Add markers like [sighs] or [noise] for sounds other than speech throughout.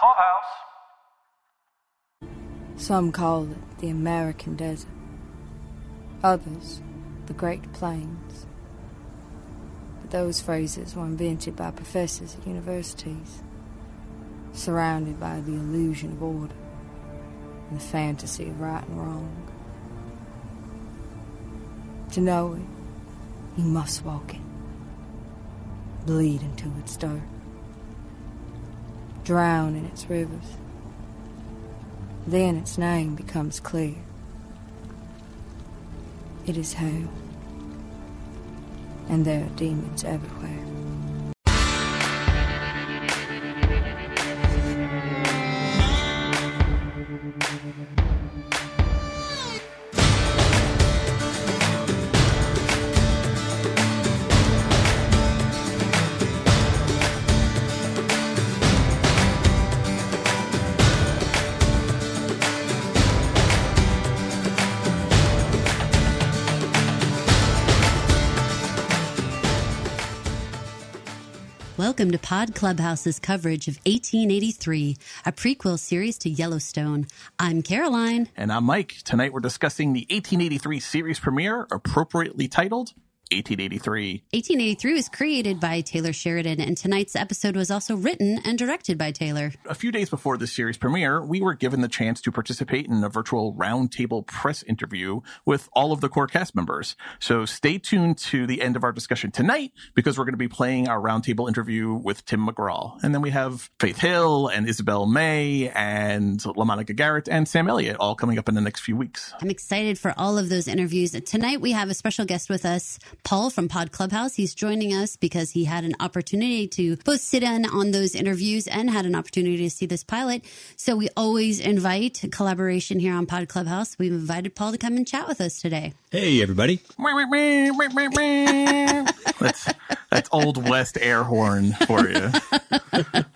Clubhouse. Some call it the American desert, others the Great Plains. But those phrases were invented by professors at universities, surrounded by the illusion of order and the fantasy of right and wrong. To know it, you must walk it, bleed into its dirt, drown in its rivers. Then its name becomes clear. It is hell. And there are demons everywhere. Pod Clubhouse's coverage of 1883, a prequel series to Yellowstone. I'm Caroline. And I'm Mike. Tonight we're discussing the 1883 series premiere, appropriately titled 1883. 1883 was created by Taylor Sheridan, and tonight's episode was also written and directed by Taylor. A few days before the series premiere, we were given the chance to participate in a virtual roundtable press interview with all of the core cast members. So stay tuned to the end of our discussion tonight because we're going to be playing our roundtable interview with Tim McGraw. And then we have Faith Hill and Isabel May and LaMonica Garrett and Sam Elliott all coming up in the next few weeks. I'm excited for all of those interviews. Tonight we have a special guest with us, Paul from Pod Clubhouse. He's joining us because he had an opportunity to both sit in on those interviews and had an opportunity to see this pilot. So we always invite collaboration here on Pod Clubhouse. We've invited Paul to come and chat with us today. Hey, everybody. that's, that's old West air horn for you.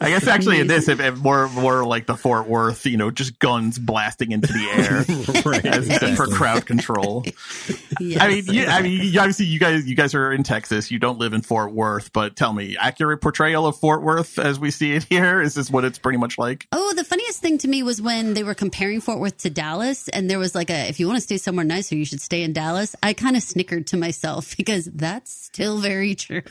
I guess actually in this, if, if more, more like the Fort Worth, you know, just guns blasting into the air [laughs] right. as, for crowd control. Yes. I mean, you, I mean, you- obviously you guys, you guys are in Texas. You don't live in Fort Worth, but tell me, accurate portrayal of Fort Worth as we see it here. Is this what it's pretty much like? Oh, the funniest thing to me was when they were comparing Fort Worth to Dallas, and there was like a, if you want to stay somewhere nicer, you should stay in Dallas. I kind of snickered to myself [laughs] because that's still very true.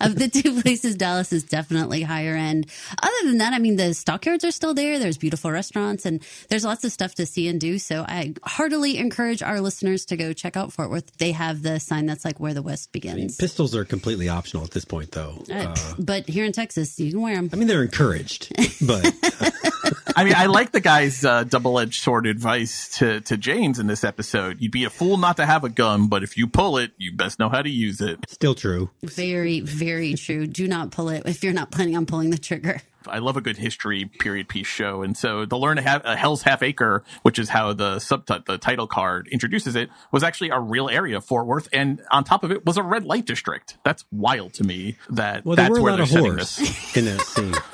of the two [laughs] places, Dallas is definitely higher end. Other than that, I mean, the stockyards are still there. There's beautiful restaurants and there's lots of stuff to see and do. So I heartily encourage our listeners to go check out Fort Worth. They have the sign that's like where the West begins. Pistols are completely optional at this point, though. Uh, Uh, but here in Texas, you can wear them. I mean, they're encouraged, but [laughs] I mean, I like the guy's uh, double-edged sword advice to, to James in this episode. You'd be a fool not to have a gun, but if you pull it, you best know how to use it. still true. Very, very true. Do not pull it if you're not planning on pulling the trigger. I love a good history period piece show, and so to learn a, half, uh, a Hell's Half Acre, which is how the subtitle, the title card introduces it, was actually a real area of Fort Worth, and on top of it was a red light district. That's wild to me. That Well, that's where they're setting this. in that scene. [laughs]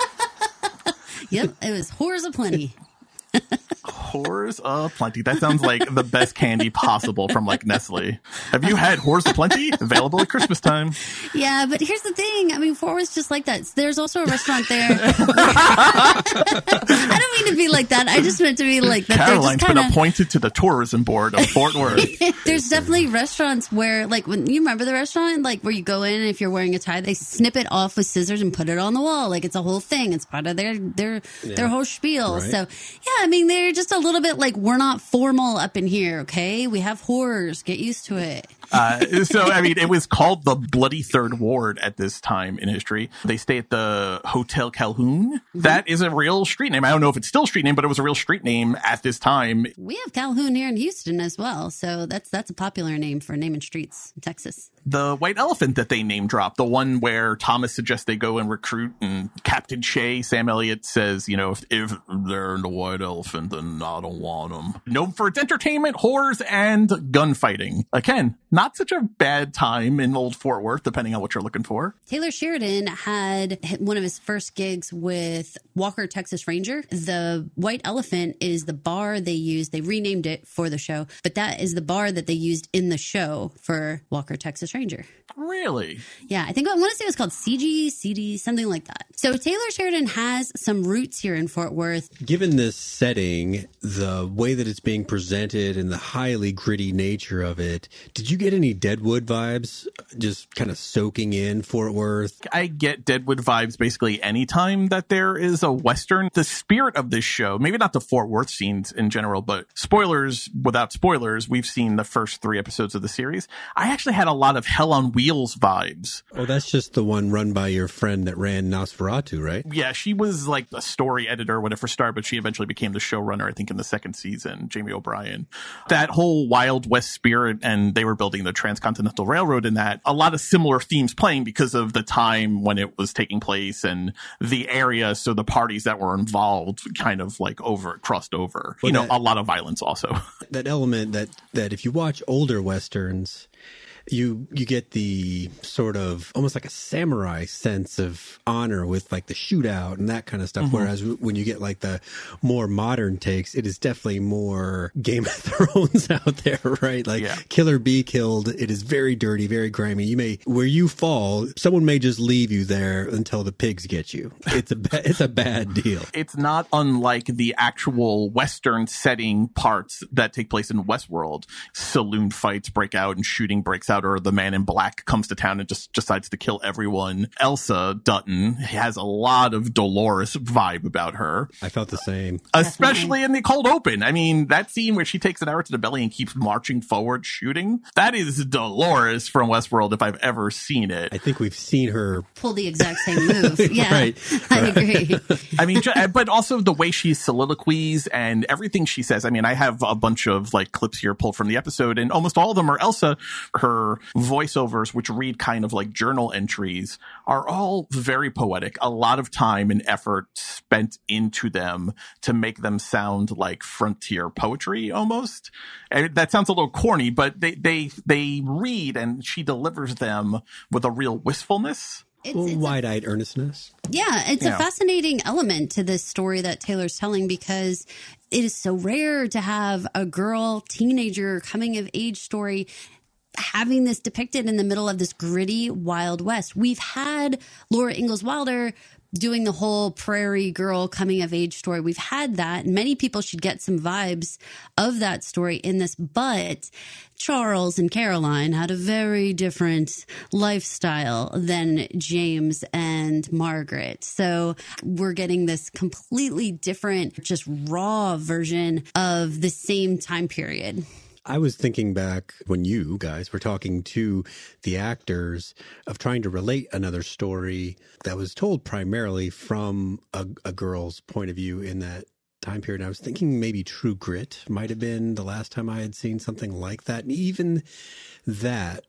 Yep, it was whores aplenty. [laughs] Whores aplenty. Uh, that sounds like the best candy possible from like Nestle. Have you had Whores aplenty? Available at Christmas time. Yeah, but here's the thing. I mean, Fort Worth's just like that. There's also a restaurant there. [laughs] I don't mean to be like that. I just meant to be like that. Caroline's they're been just kind appointed to the tourism board of Fort [laughs] Worth. There's definitely restaurants where, like, when you remember the restaurant, like where you go in and if you're wearing a tie, they snip it off with scissors and put it on the wall. Like it's a whole thing. It's part of their their their whole spiel. Right. So yeah, I mean, they're just a little bit like we're not formal up in here. Okay, we have horrors. Get used to it. Uh, so, I mean, it was called the Bloody Third Ward at this time in history. They stay at the Hotel Calhoun. That is a real street name. I don't know if it's still a street name, but it was a real street name at this time. We have Calhoun here in Houston as well, so that's that's a popular name for naming streets in Texas. The White Elephant that they name drop, the one where Thomas suggests they go and recruit, and Captain Shea, Sam Elliott says, you know, if, if they're in the White Elephant, then I don't want them. Known for its entertainment, horrors, and gunfighting. Again, not such a bad time in Old Fort Worth, depending on what you're looking for. Taylor Sheridan had one of his first gigs with Walker Texas Ranger. The White Elephant is the bar they used. They renamed it for the show, but that is the bar that they used in the show for Walker Texas Ranger. Really? Yeah, I think I want to say it was called CG, CD, something like that. So Taylor Sheridan has some roots here in Fort Worth. Given this setting, the way that it's being presented and the highly gritty nature of it, did you get any Deadwood vibes just kind of soaking in Fort Worth? I get Deadwood vibes basically anytime that there is a Western. The spirit of this show, maybe not the Fort Worth scenes in general, but spoilers without spoilers, we've seen the first three episodes of the series. I actually had a lot of Hell on Wheels vibes. Oh, that's just the one run by your friend that ran Nosferatu, right? Yeah, she was like a story editor when it first started, but she eventually became the showrunner, I think, in the second season, Jamie O'Brien. That whole Wild West spirit, and they were building the Transcontinental Railroad in that, a lot of similar themes playing because of the time when it was taking place and the area. So the parties that were involved kind of like over, crossed over. You know, that- a lot of violence also. [laughs] That element that that if you watch older westerns, you you get the sort of almost like a samurai sense of honor with like the shootout and that kind of stuff. Mm-hmm. Whereas when you get like the more modern takes, it is definitely more Game of [laughs] Thrones out there, right? Like Yeah. Killer Bee killed. It is very dirty, very grimy. You may where you fall, someone may just leave you there until the pigs get you. It's a ba- it's a bad deal. [laughs] it's not unlike the actual Western setting parts that take place in Westworld. Saloon fights break out and shooting breaks out, or the man in black comes to town and just decides to kill everyone. Elsa Dutton has a lot of Dolores vibe about her, I felt the same. especially in the cold open. I mean, that scene where she takes an arrow to the belly and keeps marching forward shooting, that is Dolores from Westworld if I've ever seen it. I think we've seen her Pull the exact same [laughs] move. Yeah, Right. I agree. I mean, but also the way she soliloquies and everything she says. I mean, I have a bunch of like clips here pulled from the episode, and almost all of them are Elsa. Her voiceovers, which read kind of like journal entries, are all very poetic. A lot of time and effort spent into them to make them sound like frontier poetry almost. And that sounds a little corny, but they, they, they read and she delivers them with a real wistfulness. It's, it's wide-eyed earnestness. Yeah, it's Yeah. a fascinating element to this story that Taylor's telling because it is so rare to have a girl, teenager, coming of age story having this depicted in the middle of this gritty Wild West. We've had Laura Ingalls Wilder doing the whole prairie girl coming of age story. We've had that. Many people should get some vibes of that story in this, but Charles and Caroline had a very different lifestyle than James and Margaret. So we're getting this completely different, just raw version of the same time period. I was thinking back when you guys were talking to the actors of trying to relate another story that was told primarily from a, a girl's point of view in that time period. I was thinking maybe True Grit might have been the last time I had seen something like that. And even that,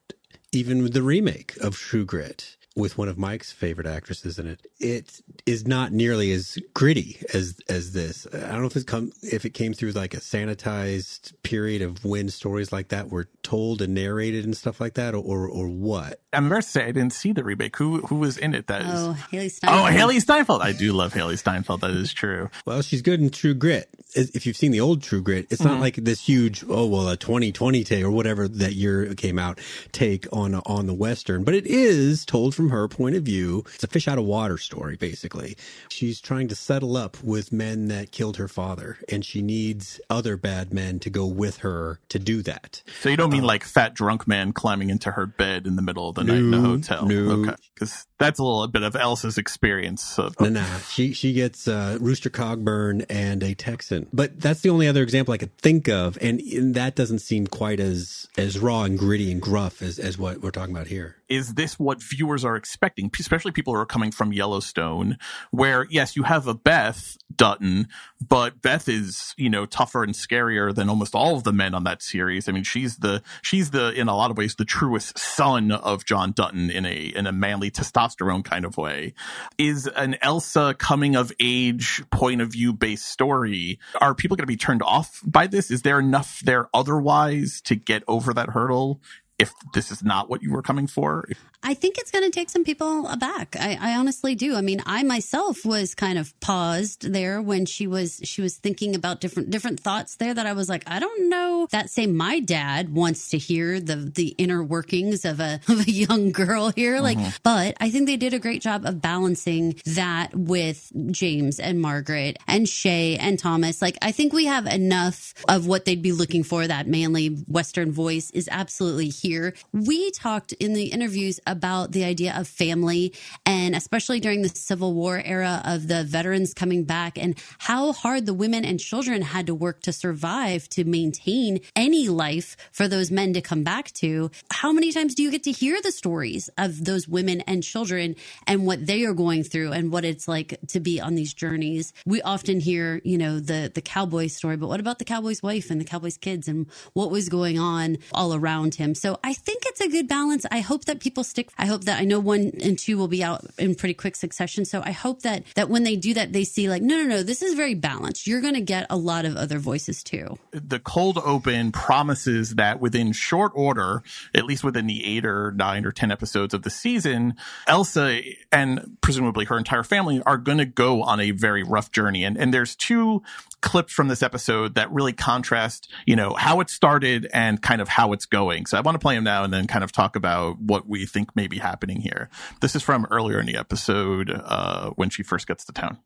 even the remake of True Grit with one of Mike's favorite actresses in it, it is not nearly as gritty as as this. I don't know if it's come if it came through like a sanitized period of when stories like that were told and narrated and stuff like that, or or what. I'm embarrassed to say I didn't see the remake. Who who was in it? That is. Oh, Hailee oh, Steinfeld. Oh, Hailee Steinfeld. I do love Hailee Steinfeld. That is true. Well, she's good in True Grit. If you've seen the old True Grit, it's not mm-hmm. like this huge, oh well, a 2020 take or whatever that year came out take on on the western, but it is told from her point of view. It's a fish out of water story, basically. She's trying to settle up with men that killed her father, and she needs other bad men to go with her to do that. So you don't mean like fat drunk man climbing into her bed in the middle of the night in a No, hotel? no. Okay, because that's a little bit of Elsa's experience. Of, No, no, she she gets uh, Rooster Cogburn and a Texan, but that's the only other example I could think of, and, and that doesn't seem quite as as raw and gritty and gruff as as what we're talking about here. is this what viewers are expecting, especially people who are coming from Yellowstone, where yes, you have a Beth Dutton, but Beth is, you know, tougher and scarier than almost all of the men on that series. I mean, she's the, she's the, in a lot of ways, the truest son of John Dutton in a, in a manly testosterone kind of way. Is an Elsa coming of age point of view based story. Are people going to be turned off by this? Is there enough there otherwise to get over that hurdle? If this is not what you were coming for, I think it's going to take some people aback. I, I honestly do. I mean, I myself was kind of paused there when she was she was thinking about different different thoughts there that I was like, I don't know that say my dad wants to hear the the inner workings of a [laughs] of a young girl here. Like, Mm-hmm. but I think they did a great job of balancing that with James and Margaret and Shea and Thomas. Like, I think we have enough of what they'd be looking for. That manly Western voice is absolutely here. We talked in the interviews about the idea of family and especially during the Civil War era of the veterans coming back and how hard the women and children had to work to survive to maintain any life for those men to come back to. How many times do you get to hear the stories of those women and children and what they are going through and what it's like to be on these journeys? We often hear, you know, the the cowboy story, but what about the cowboy's wife and the cowboy's kids and what was going on all around him? So I think it's a good balance. I hope that people stick. I hope that I know one and two will be out in pretty quick succession. So I hope that that when they do that, they see like, no, no, no, this is very balanced. You're going to get a lot of other voices too. the cold open promises that within short order, at least within the eight or nine or 10 episodes of the season, Elsa and presumably her entire family are going to go on a very rough journey. And, and there's two clips from this episode that really contrast, you know, how it started and kind of how it's going. So I want to play them now and then kind of talk about what we think may be happening here. This is from earlier in the episode, uh, when she first gets to town.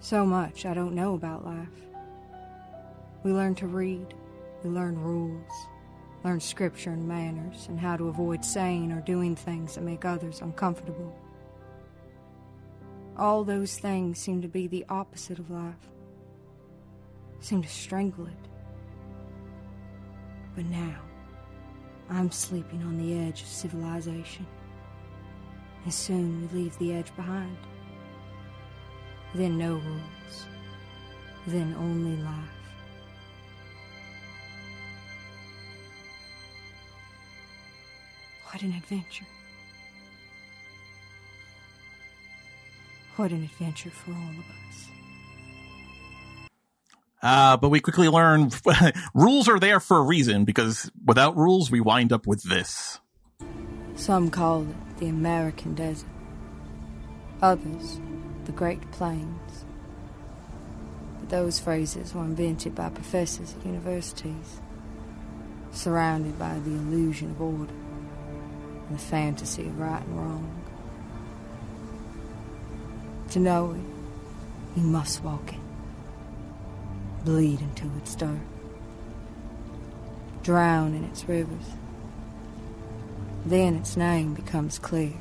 So much I don't know about life. We learn to read, we learn rules, learn scripture and manners, and how to avoid saying or doing things that make others uncomfortable. All those things seem to be the opposite of life, seem to strangle it. But now, I'm sleeping on the edge of civilization, and soon we leave the edge behind then no rules, then only life. What an adventure. What an adventure for all of us. Uh, but we quickly learn [laughs] rules are there for a reason because without rules, we wind up with this. Some call it the American desert, others, the Great Plains. But those phrases were invented by professors at universities, surrounded by the illusion of order and the fantasy of right and wrong. To know it, you must walk it, bleed into its dark, drown in its rivers. Then its name becomes clear.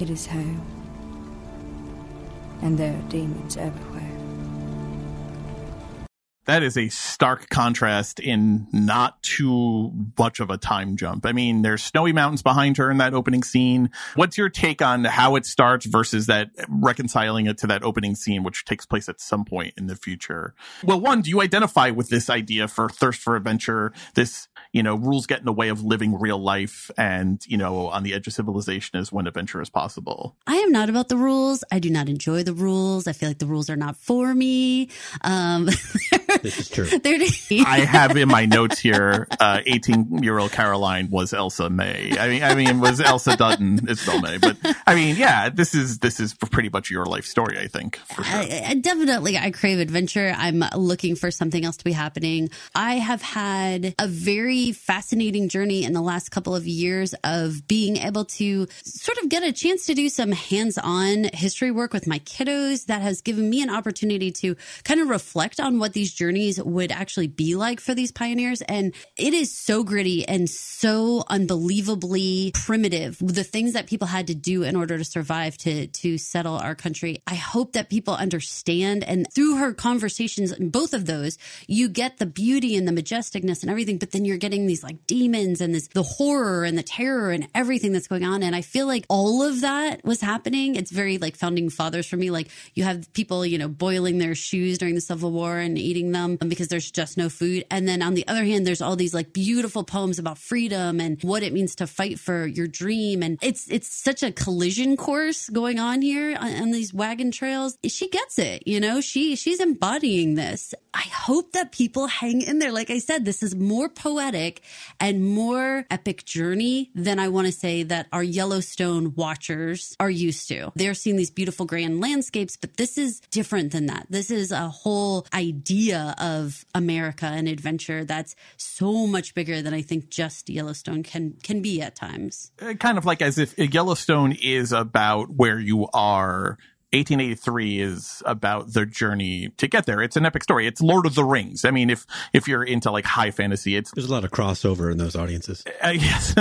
It is home, And there are demons everywhere. That is a stark contrast in not too much of a time jump. I mean, there's snowy mountains behind her in that opening scene. What's your take on how it starts versus that reconciling it to that opening scene, which takes place at some point in the future? Well, one, do you identify with this idea for thirst for adventure? This, you know, rules get in the way of living real life and, you know, on the edge of civilization is when adventure is possible. I am not about the rules. I do not enjoy the rules. I feel like the rules are not for me. Um, [laughs] This is true. [laughs] I have in my notes here, uh, 18 year old Caroline was Elsa May. I mean, I mean, was Elsa Dutton Isabel May, but I mean, yeah, this is, this is pretty much your life story, I think. For sure. I, I definitely I crave adventure. I'm looking for something else to be happening. I have had a very fascinating journey in the last couple of years of being able to sort of get a chance to do some hands-on history work with my kiddos that has given me an opportunity to kind of reflect on what these journeys would actually be like for these pioneers. And it is so gritty and so unbelievably primitive. The things that people had to do in order to survive to to settle our country i hope that people understand. And through her conversations both of those you get the beauty and the majesticness and everything but then you're getting these like demons and this the horror and the terror and everything that's going on. And i feel like all of that was happening. It's very like founding fathers for me. Like you have people you know boiling their shoes during the civil war and eating them um, because there's just no food. And then on the other hand there's all these like beautiful poems about freedom and what it means to fight for your dream. And it's it's such a collision course going on here on, on these wagon trails. She gets it you know? She she's embodying this I hope that people hang in there. Like I said, this is more poetic and more epic journey than I want to say that our Yellowstone watchers are used to. They're seeing these beautiful grand landscapes, but this is different than that. This is a whole idea of America and adventure that's so much bigger than I think just Yellowstone can can be at times. Uh, kind of like as if Yellowstone is about where you are 1883 is about the journey to get there. It's an epic story. It's Lord of the Rings. I mean, if if you're into like high fantasy, it's there's a lot of crossover in those audiences. Uh, [laughs] yes,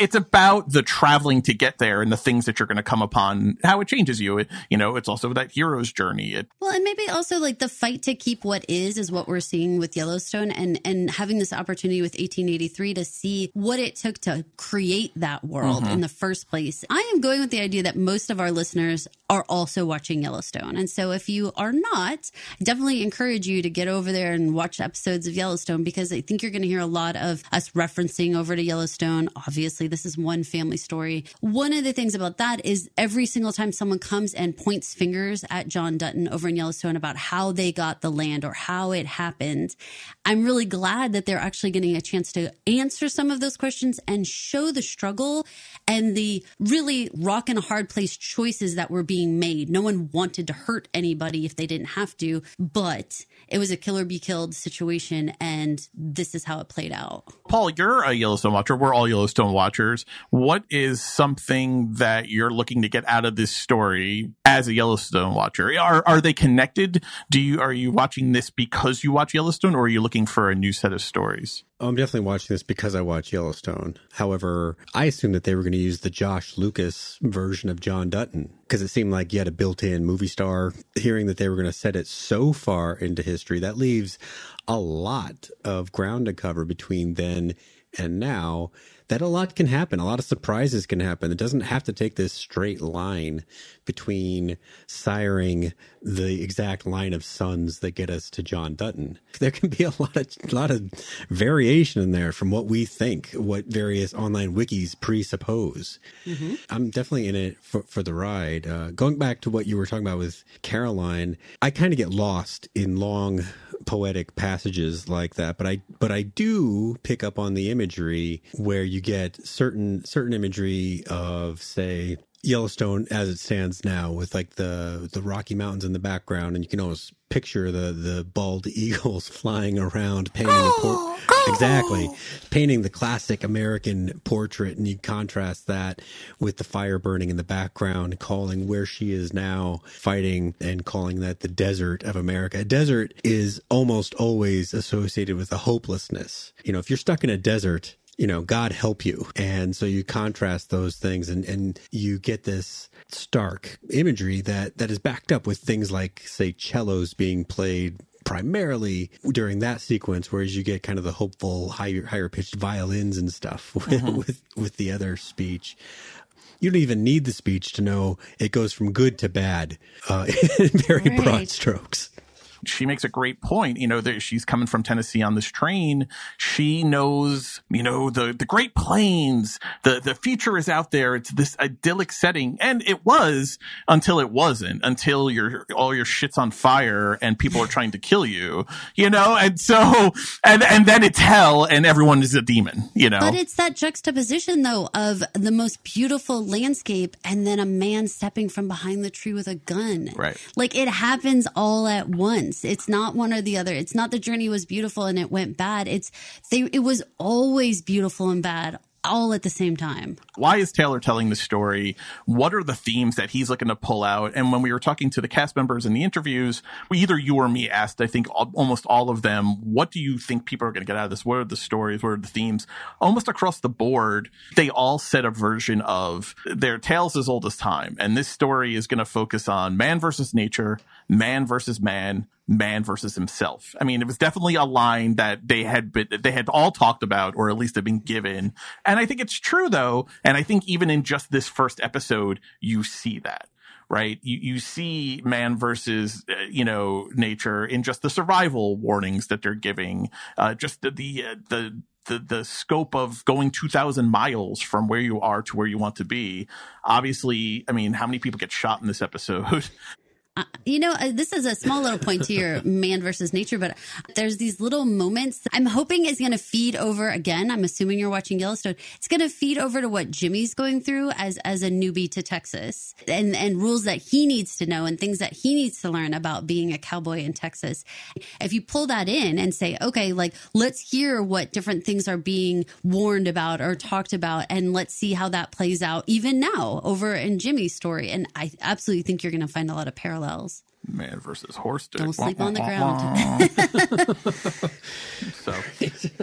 it's about the traveling to get there and the things that you're going to come upon, how it changes you. It, you know, it's also that hero's journey. It, well, and maybe also like the fight to keep what is is what we're seeing with Yellowstone, and and having this opportunity with 1883 to see what it took to create that world mm-hmm. in the first place. I am going with the idea that most of our listeners are also watching Yellowstone. And so if you are not, definitely encourage you to get over there and watch episodes of Yellowstone because I think you're going to hear a lot of us referencing over to Yellowstone. Obviously, this is one family story. One of the things about that is every single time someone comes and points fingers at John Dutton over in Yellowstone about how they got the land or how it happened, I'm really glad that they're actually getting a chance to answer some of those questions and show the struggle and the really rock and hard place choices that were being being made. No one wanted to hurt anybody if they didn't have to, but it was a killer be killed situation, and this is how it played out. Paul, you're a Yellowstone watcher. We're all Yellowstone watchers. What is something that you're looking to get out of this story as a Yellowstone watcher? Are are they connected? Do you are you watching this because you watch Yellowstone, or are you looking for a new set of stories? I'm definitely watching this because I watch Yellowstone. However, I assumed that they were going to use the Josh Lucas version of John Dutton because it seemed like you had a built in movie star. Hearing that they were going to set it so far into history, that leaves a lot of ground to cover between then and now that a lot can happen. A lot of surprises can happen. It doesn't have to take this straight line between siring the exact line of sons that get us to John Dutton. There can be a lot of a lot of variation in there from what we think, what various online wikis presuppose. Mm-hmm. I'm definitely in it for, for the ride. Uh, going back to what you were talking about with Caroline, I kind of get lost in long poetic passages like that, but I but I do pick up on the imagery where you get certain certain imagery of say Yellowstone as it stands now with like the the Rocky Mountains in the background and you can almost picture the the bald [laughs] eagles flying around painting a por- exactly painting the classic American portrait and you contrast that with the fire burning in the background calling where she is now fighting and calling that the desert of America. A desert is almost always associated with a hopelessness. You know, if you're stuck in a desert you know, God help you. And so you contrast those things and, and you get this stark imagery that, that is backed up with things like, say, cellos being played primarily during that sequence, whereas you get kind of the hopeful, higher, higher pitched violins and stuff with, [laughs] mm-hmm. with, with the other speech you don't even need the speech to know it goes from good to bad uh, [laughs] in very right. broad strokes she makes a great point. You know, that she's coming from Tennessee on this train. She knows, you know, the, the Great Plains, the, the future is out there. It's this idyllic setting. And it was until it wasn't, until your, all your shit's on fire and people are trying to kill you, you know? And so, and, and then it's hell and everyone is a demon, you know? But it's that juxtaposition though of the most beautiful landscape and then a man stepping from behind the tree with a gun. Right. Like it happens all at once. It's not one or the other. It's not the journey was beautiful and it went bad. It's they it was always beautiful and bad all at the same time. Why is Taylor telling the story? What are the themes that he's looking to pull out? And when we were talking to the cast members in the interviews, we either you or me asked, I think almost all of them, what do you think people are going to get out of this? What are the stories? What are the themes? Almost across the board, they all said a version of their tales as old as time. And this story is going to focus on man versus nature, man versus man, man versus himself. I mean, it was definitely a line that they had been, they had all talked about, or at least have been given. And I think it's true though. And I think even in just this first episode, you see that. Right, you you see man versus uh, you know nature in just the survival warnings that they're giving, uh, just the the, uh, the the the scope of going 2000 miles from where you are to where you want to be obviously i mean how many people get shot in this episode [laughs] Uh, you know, uh, this is a small little point to your [laughs] man versus nature, but there's these little moments I'm hoping is going to feed over again. I'm assuming you're watching Yellowstone. It's going to feed over to what Jimmy's going through as, as a newbie to Texas and, and rules that he needs to know and things that he needs to learn about being a cowboy in Texas. If you pull that in and say, okay, like let's hear what different things are being warned about or talked about and let's see how that plays out even now over in Jimmy's story. And I absolutely think you're going to find a lot of parallels parallels. Man versus horse. Dick. Don't sleep on the ground. [laughs] so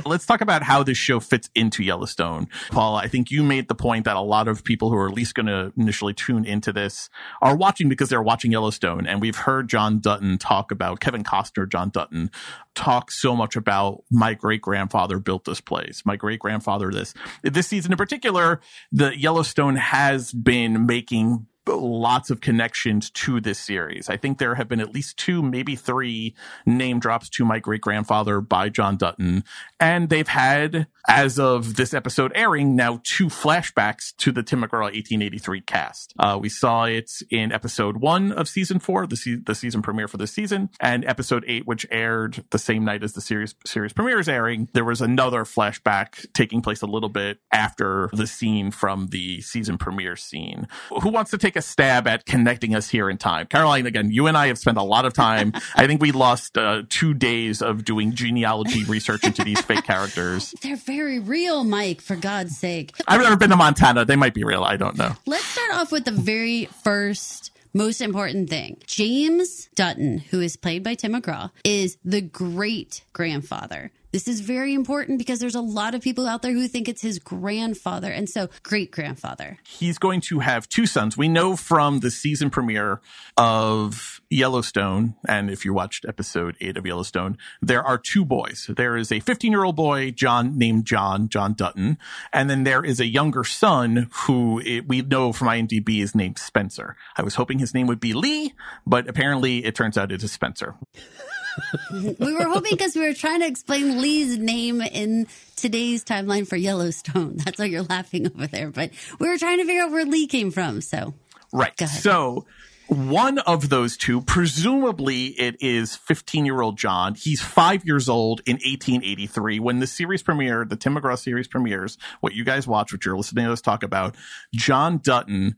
let's talk about how this show fits into Yellowstone. Paul, I think you made the point that a lot of people who are at least going to initially tune into this are watching because they're watching Yellowstone. And we've heard John Dutton talk about Kevin Costner, John Dutton talk so much about my great grandfather built this place. My great grandfather this. This season in particular, the Yellowstone has been making lots of connections to this series. I think there have been at least two, maybe three name drops to my great grandfather by John Dutton. And they've had, as of this episode airing, now two flashbacks to the Tim McGraw 1883 cast. Uh, we saw it in episode one of season four, the, se- the season premiere for this season, and episode eight, which aired the same night as the series, series premiere is airing. There was another flashback taking place a little bit after the scene from the season premiere scene. Who wants to take a a stab at connecting us here in time. Caroline, again, you and I have spent a lot of time. [laughs] I think we lost uh, two days of doing genealogy research into these fake characters. [laughs] They're very real, Mike, for God's sake. I've never been to Montana. They might be real. I don't know. Let's start off with the very first most important thing. James Dutton, who is played by Tim McGraw, is the great grandfather. This is very important because there's a lot of people out there who think it's his grandfather. And so, great grandfather. He's going to have two sons. We know from the season premiere of Yellowstone, and if you watched episode eight of Yellowstone, there are two boys. There is a 15 year old boy, John, named John, John Dutton. And then there is a younger son who it, we know from IMDb is named Spencer. I was hoping his name would be Lee, but apparently it turns out it is Spencer. [laughs] we were hoping because we were trying to explain Lee's name in today's timeline for Yellowstone. That's why you're laughing over there. But we were trying to figure out where Lee came from. So, right. So, one of those two, presumably it is 15 year old John. He's five years old in 1883 when the series premiered, the Tim McGraw series premieres, what you guys watch, what you're listening to us talk about. John Dutton,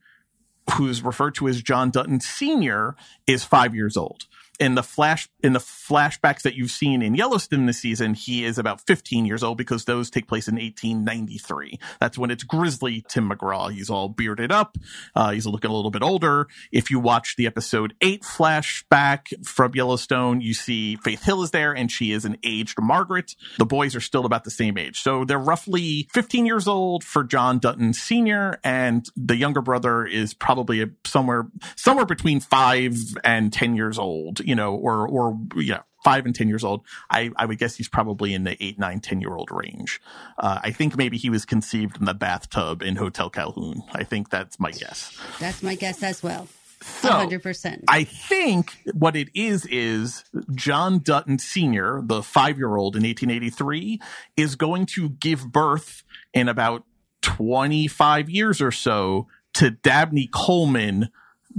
who's referred to as John Dutton Sr., is five years old in the flash in the flashbacks that you've seen in Yellowstone this season, he is about 15 years old because those take place in 1893. That's when it's grizzly Tim McGraw. He's all bearded up. Uh, he's looking a little bit older. If you watch the episode eight flashback from Yellowstone, you see Faith Hill is there and she is an aged Margaret. The boys are still about the same age. So they're roughly 15 years old for John Dutton Sr. and the younger brother is probably somewhere, somewhere between five and 10 years old you know, or, or, yeah, five and 10 years old. I, I would guess he's probably in the eight, nine, ten year old range. Uh, I think maybe he was conceived in the bathtub in Hotel Calhoun. I think that's my guess. That's my guess as well. So, 100%. I think what it is is John Dutton Sr., the five year old in 1883, is going to give birth in about 25 years or so to Dabney Coleman,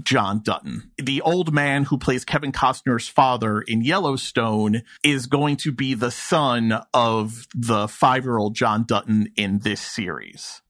John Dutton. The old man who plays Kevin Costner's father in Yellowstone is going to be the son of the five year old John Dutton in this series.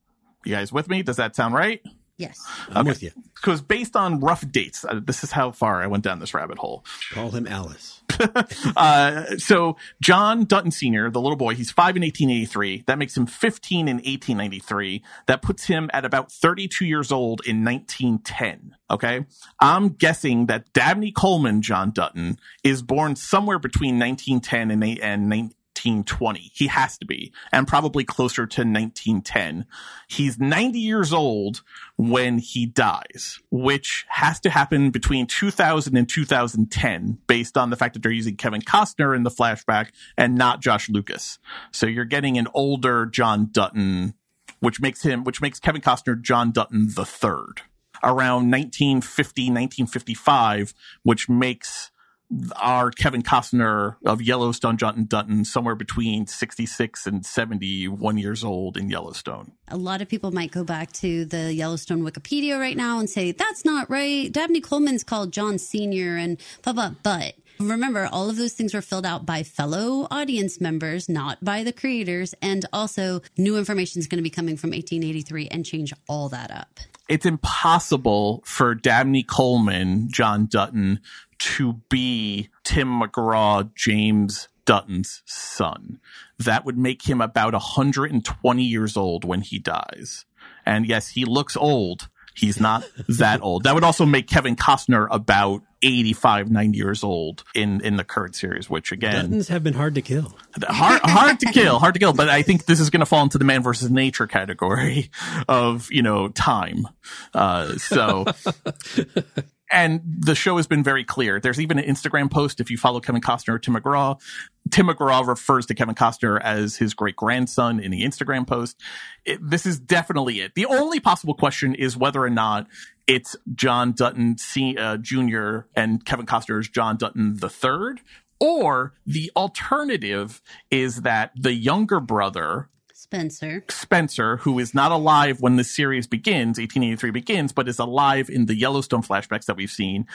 You guys with me? Does that sound right? Yes. I'm okay. with you. Because based on rough dates, uh, this is how far I went down this rabbit hole. Call him Alice. [laughs] uh, so John Dutton Sr., the little boy, he's five in 1883. That makes him 15 in 1893. That puts him at about 32 years old in 1910. Okay. I'm guessing that Dabney Coleman, John Dutton, is born somewhere between 1910 and, and 1920. He has to be, and probably closer to 1910. He's 90 years old when he dies, which has to happen between 2000 and 2010 based on the fact that they're using Kevin Costner in the flashback and not Josh Lucas. So you're getting an older John Dutton, which makes him, which makes Kevin Costner John Dutton the third around 1950, 1955, which makes our Kevin Costner of Yellowstone John Dutton somewhere between 66 and 71 years old in Yellowstone. A lot of people might go back to the Yellowstone Wikipedia right now and say, that's not right. Dabney Coleman's called John Sr. and blah, blah. But remember, all of those things were filled out by fellow audience members, not by the creators. And also, new information is going to be coming from 1883 and change all that up. It's impossible for Dabney Coleman, John Dutton, to be Tim McGraw, James Dutton's son. That would make him about 120 years old when he dies. And yes, he looks old. He's not [laughs] that old. That would also make Kevin Costner about 85, 90 years old in, in the current series, which again. Duttons have been hard to kill. Hard, [laughs] hard to kill, hard to kill. But I think this is going to fall into the man versus nature category [laughs] of, you know, time. Uh, so and the show has been very clear. There's even an Instagram post if you follow Kevin Costner or Tim McGraw. Tim McGraw refers to Kevin Costner as his great grandson in the Instagram post. It, this is definitely it. The only possible question is whether or not it's John Dutton C, uh, Jr. and Kevin Costner's John Dutton the third, or the alternative is that the younger brother Spencer. Spencer, who is not alive when the series begins, 1883 begins, but is alive in the Yellowstone flashbacks that we've seen.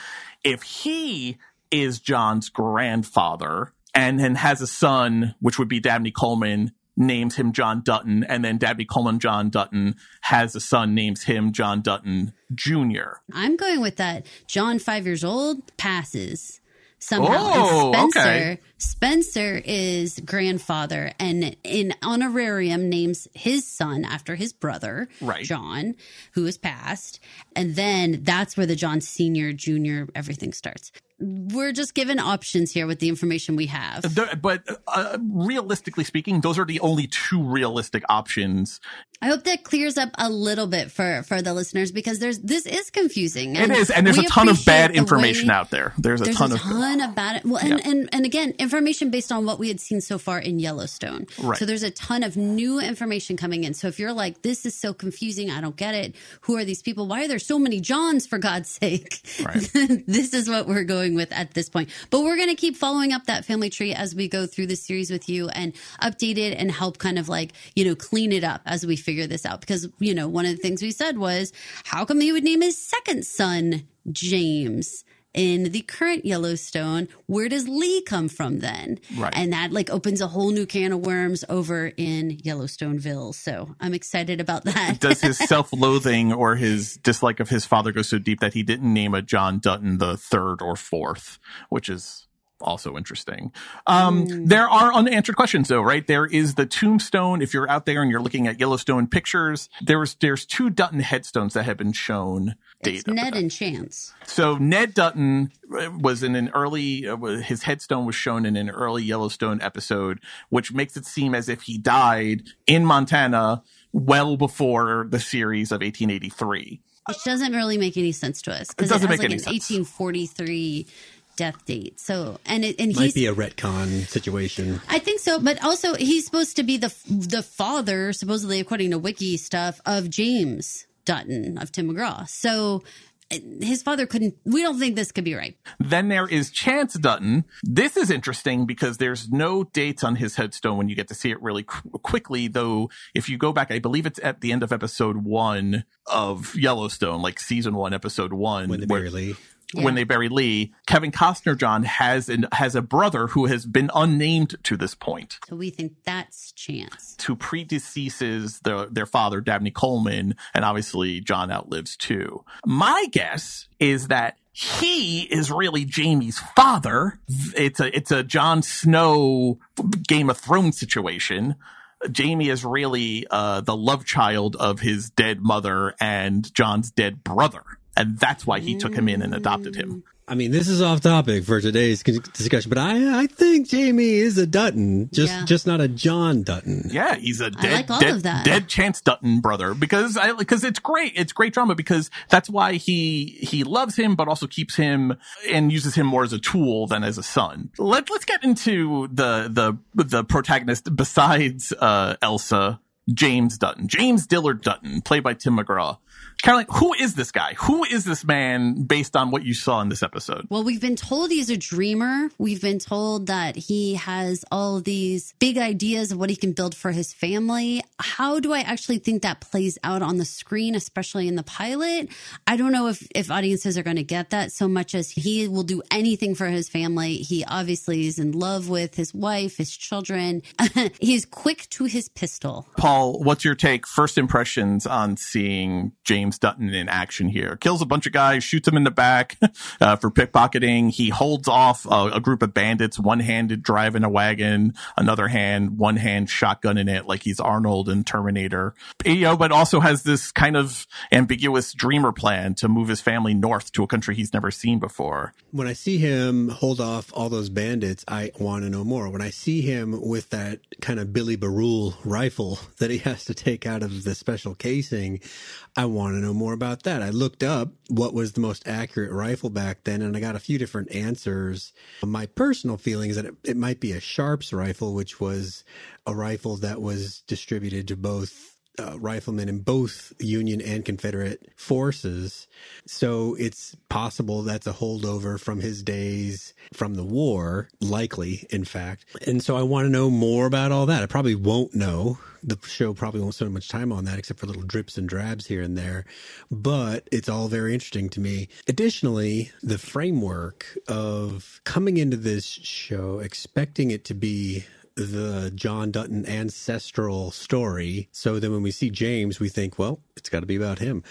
If he is John's grandfather and then has a son, which would be Dabney Coleman, names him John Dutton, and then Dabney Coleman John Dutton has a son, names him John Dutton Jr. I'm going with that. John, five years old, passes somehow. Oh, Spencer, okay. Spencer is grandfather and in honorarium names his son after his brother, Right. John, who has passed. And then that's where the John Senior, Junior, everything starts. We're just given options here with the information we have. The- but uh, realistically speaking, those are the only two realistic options. I hope that clears up a little bit for for the listeners because there's this is confusing. It is, and there's a ton of bad information way- out there. There's a There's ton a of ton of bad. Well, and, Yeah. and and again, information based on what we had seen so far in Yellowstone. Right. So there's a ton of new information coming in. So if you're like, this is so confusing, I don't get it. Who are these people? Why are there so many Johns? For God's sake, Right. [laughs] this is what we're going with at this point. But we're going to keep following up that family tree as we go through the series with you and update it and help kind of like you know clean it up as we figure this out. Because you know one of the things we said was, how come he would name his second son James? In the current Yellowstone, where does Lee come from then? Right. And that like opens a whole new can of worms over in Yellowstoneville. So I'm excited about that. Does his [laughs] self-loathing or his dislike of his father go so deep that he didn't name a John Dutton the third or fourth, which is also interesting. Um, there are unanswered questions though, right? There is the tombstone. If you're out there and you're looking at Yellowstone pictures, there's, there's two Dutton headstones that have been shown. it's. Ned and Chance. So Ned Dutton uh, was in an early, uh, his headstone was shown in an early Yellowstone episode, which makes it seem as if he died in Montana well before the series of 1883. Which doesn't really make any sense to us because It it, doesn't has make like any an sense. 1843 death date. So and it, and Might be a retcon situation. I think so, but also he's supposed to be the the father, supposedly according to wiki stuff, of James Dutton of Tim McGraw. So uh, his father couldn't. We don't think this could be right. Then there is Chance Dutton. This is interesting because there's no dates on his headstone when you get to see it really qu- quickly. Though, if you go back, I believe it's at the end of episode one of Yellowstone, like season one, episode one, When they where- Lee. Yeah. when they bury Lee, Kevin Costner John has an, has a brother who has been unnamed to this point, So we think that's chance. who predeceases their their father Dabney Coleman, and obviously John outlives too. My guess is that he is really Jamie's father. It's a it's a Jon Snow Game of Thrones situation. Jamie is really uh, the love child of his dead mother and John's dead brother. And that's why he took him in and adopted him. I mean, this is off topic for today's discussion, but I I think Jamie is a Dutton, just Yeah. just not a John Dutton. Yeah, he's a dead, like all dead, of that. dead Chance Dutton brother because I because it's great. It's great drama because that's why he he loves him, but also keeps him and uses him more as a tool than as a son. Let let's get into the the the protagonist besides uh, Elsa, James Dutton, James Dillard Dutton, played by Tim McGraw. Caroline, who is this guy? Who is this man based on what you saw in this episode? Well, we've been told he's a dreamer. We've been told that he has all these big ideas of what he can build for his family. How do I actually think that plays out on the screen, especially in the pilot? I don't know if, if audiences are going to get that so much as he will do anything for his family. He obviously is in love with his wife, his children. [laughs] he's quick to his pistol. Paul, what's your take? First impressions on seeing James Dutton in action here. Kills a bunch of guys, shoots them in the back [laughs] uh, for pickpocketing. He holds off a, a group of bandits, one handed driving a wagon, another hand, one hand shotgun in it like he's Arnold in Terminator. You know, but also has this kind of ambiguous dreamer plan to move his family north to a country he's never seen before. When I see him hold off all those bandits, I want to know more. When I see him with that kind of Billy Barul rifle [laughs] that he has to take out of the special casing, I want to know more about that. I looked up what was the most accurate rifle back then, and I got a few different answers. My personal feeling is that it, it might be a Sharps rifle, which was a rifle that was distributed to both uh, riflemen in both Union and Confederate forces. So it's possible that's a holdover from his days from the war, likely, in fact. And so I want to know more about all that. I probably won't know. The show probably won't spend much time on that except for little drips and drabs here and there. But it's all very interesting to me. Additionally, the framework of coming into this show, expecting it to be the John Dutton ancestral story. So then when we see James, we think, well, it's got to be about him.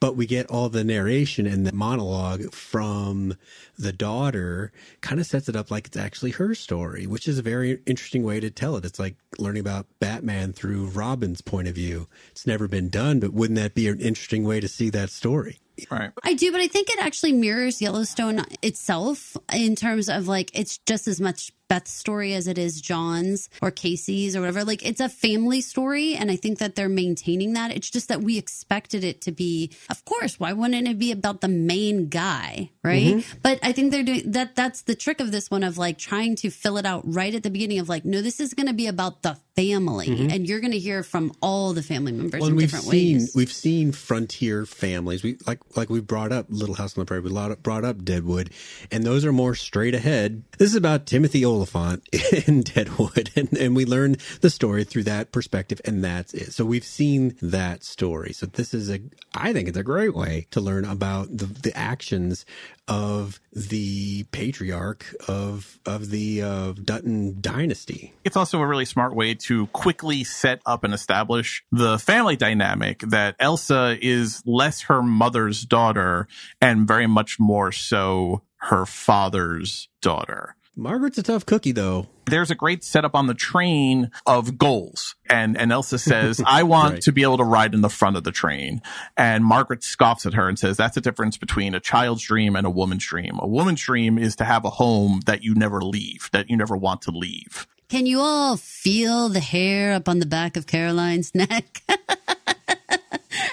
But we get all the narration and the monologue from the daughter kind of sets it up like it's actually her story, which is a very interesting way to tell it. It's like learning about Batman through Robin's point of view. It's never been done, but wouldn't that be an interesting way to see that story? Right. I do, but I think it actually mirrors Yellowstone itself in terms of like it's just as much Beth's story as it is John's or Kayce's or whatever. Like it's a family story. And I think that they're maintaining that. It's just that we expected it to be, of course, why wouldn't it be about the main guy? Right. Mm-hmm. But I think they're doing that. That's the trick of this one of like trying to fill it out right at the beginning of like, no, this is going to be about the family. Mm-hmm. And you're going to hear from all the family members well, in different seen, ways. We've seen frontier families. We like, like we brought up Little House on the Prairie. We brought up Deadwood and those are more straight ahead. This is about Timothy Olyphant [laughs] in Deadwood, and, and we learn the story through that perspective, and that's it. So we've seen that story. So this is a, I think it's a great way to learn about the, the actions of the patriarch of of the uh, Dutton dynasty. It's also a really smart way to quickly set up and establish the family dynamic that Elsa is less her mother's daughter and very much more so her father's daughter. Margaret's a tough cookie, though. There's a great setup on the train of goals. And, and Elsa says, [laughs] I want right. to be able to ride in the front of the train. And Margaret scoffs at her and says, that's the difference between a child's dream and a woman's dream. A woman's dream is to have a home that you never leave, that you never want to leave. Can you all feel the hair up on the back of Caroline's [laughs] neck?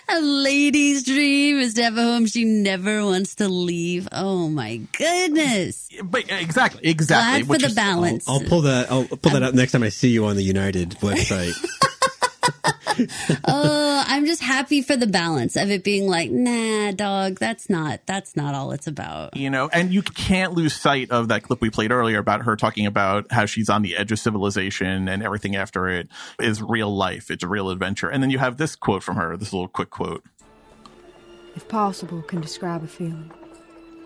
A lady's dream is to have a home she never wants to leave. Oh my goodness! But exactly, exactly. Glad for the balance. I'll, I'll, pull that. I'll pull that out next time I see you on the United website. [laughs] [laughs] oh, I'm just happy for the balance of it being like, nah, dog, that's not that's not all it's about. You know, and you can't lose sight of that clip we played earlier about her talking about how she's on the edge of civilization and everything after it is real life. It's a real adventure. And then you have this quote from her, this little quick quote. If possible can describe a feeling,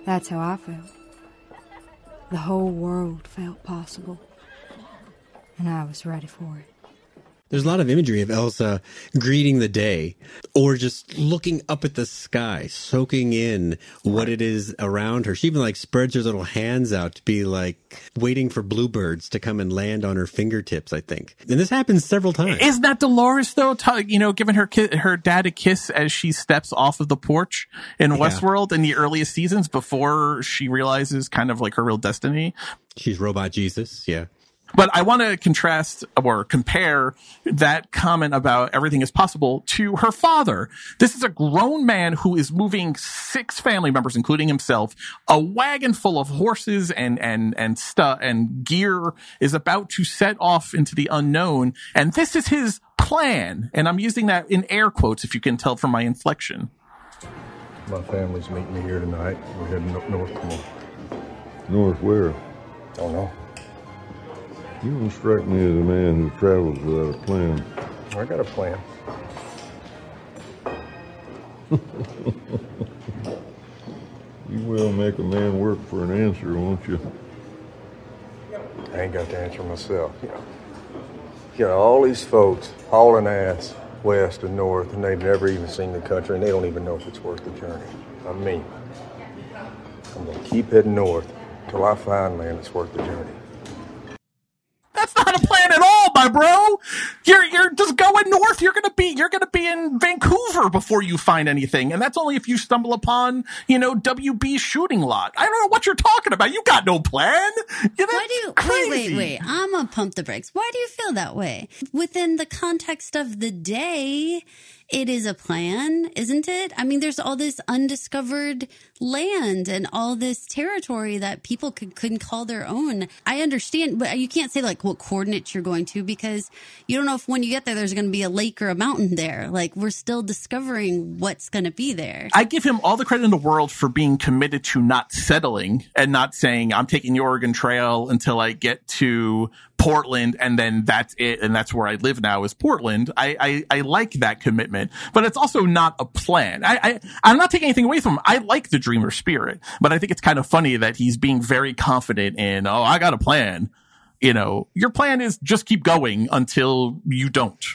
that's how I felt. The whole world felt possible, and I was ready for it. There's a lot of imagery of Elsa greeting the day or just looking up at the sky, soaking in what it is around her. She even like spreads her little hands out to be like waiting for bluebirds to come and land on her fingertips, I think. And this happens several times. Isn't that Dolores though, t- you know, giving her ki- her dad a kiss as she steps off of the porch in yeah. Westworld in the earliest seasons before she realizes kind of like her real destiny? She's robot Jesus, yeah. But I want to contrast or compare that comment about everything is possible to her father. This is a grown man who is moving six family members, including himself. A wagon full of horses and, and, and stuff and gear is about to set off into the unknown. And this is his plan. And I'm using that in air quotes if you can tell from my inflection. My family's meeting me here tonight. We're heading up north tomorrow. North where? Don't know. You don't strike me as a man who travels without a plan. Oh, I got a plan. [laughs] You will make a man work for an answer, won't you? I ain't got the answer myself. You know, you know all these folks hauling ass west and north, and they've never even seen the country, and they don't even know if it's worth the journey. I mean, I'm gonna keep heading north till I find land that's worth the journey. That's not a plan at all, my bro. You're you're just going north. You're gonna be you're gonna be in Vancouver before you find anything, and that's only if you stumble upon you know WB shooting lot. I don't know what you're talking about. You got no plan. You Why do you crazy. wait, wait, wait? I'm gonna pump the brakes. Why do you feel that way? Within the context of the day, it is a plan, isn't it? I mean, there's all this undiscovered land and all this territory that people could, couldn't call their own. I understand, but you can't say like what coordinates you're going to because you don't know if when you get there, there's going to be a lake or a mountain there. Like we're still discovering what's going to be there. I give him all the credit in the world for being committed to not settling and not saying I'm taking the Oregon Trail until I get to Portland and then that's it and that's where I live now is Portland. I I, I like that commitment, but it's also not a plan. I, I I'm not taking anything away from him. I like the dreamer spirit, but I think it's kind of funny that he's being very confident in oh I got a plan. You know, your plan is just keep going until you don't.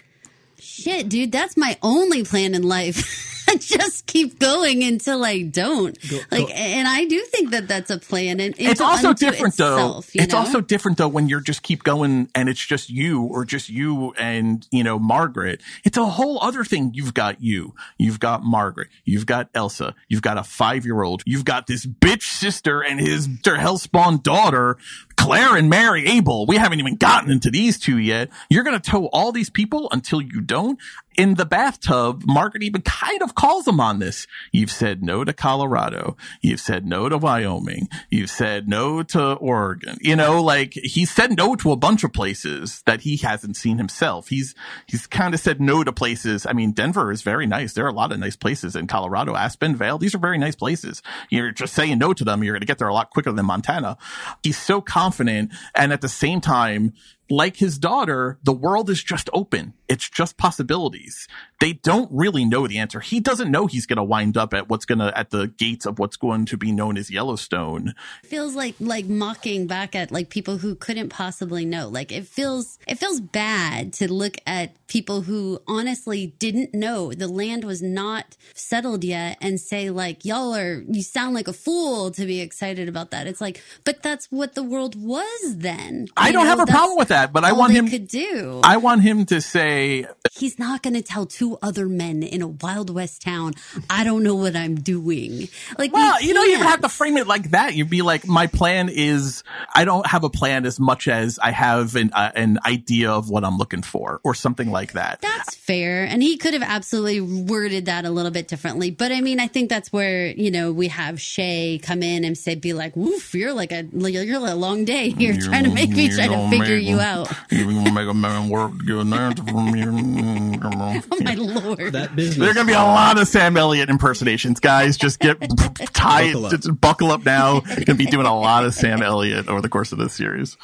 Shit, dude, that's my only plan in life. [laughs] [laughs] just keep going until I don't. like, and I do think that that's a plan. And it's also different itself, though. It's know? also different though when you're just keep going and it's just you or just you and, you know, Margaret. It's a whole other thing. You've got you. You've got Margaret. You've got Elsa. You've got a five year old. You've got this bitch sister and his hellspawn daughter. Claire and Mary Abel. We haven't even gotten into these two yet. You're going to tow all these people until you don't. In the bathtub, Margaret even kind of calls them on this. You've said no to Colorado. You've said no to Wyoming. You've said no to Oregon. You know, like he said no to a bunch of places that he hasn't seen himself. He's, he's kind of said no to places. I mean, Denver is very nice. There are a lot of nice places in Colorado, Aspen, Vail. These are very nice places. You're just saying no to them. You're going to get there a lot quicker than Montana. He's so confident. And at the same time, like his daughter, the world is just open. It's just possibilities. They don't really know the answer. He doesn't know he's going to wind up at what's going to, at the gates of what's going to be known as Yellowstone. feels like like mocking back at like people who couldn't possibly know like it feels it feels bad to look at people who honestly didn't know the land was not settled yet and say like y'all are you sound like a fool to be excited about that it's like but that's what the world was then I You don't know, have a problem with that, but I want him, could do I want him to say, he's not going to tell two other men in a wild west town i don't know what i'm doing like well, you don't even have to frame it like that. You'd be like, my plan is, I don't have a plan as much as I have an, uh, an idea of what I'm looking for or something like that. That's fair. And he could have absolutely worded that a little bit differently. But I mean, I think that's where, you know, we have Shea come in and say, be like, woof, you're like a, you're a long day. You're trying to make me try to figure you out. You're going to make a man work to get an answer from you. Come on. [laughs] Oh my lord. That business. There are going to be a lot of Sam Elliott impersonations, guys. Just get [laughs] tied, Buckle up. just buckle up now. Going to be doing a lot of Sam Elliott over the course of this series.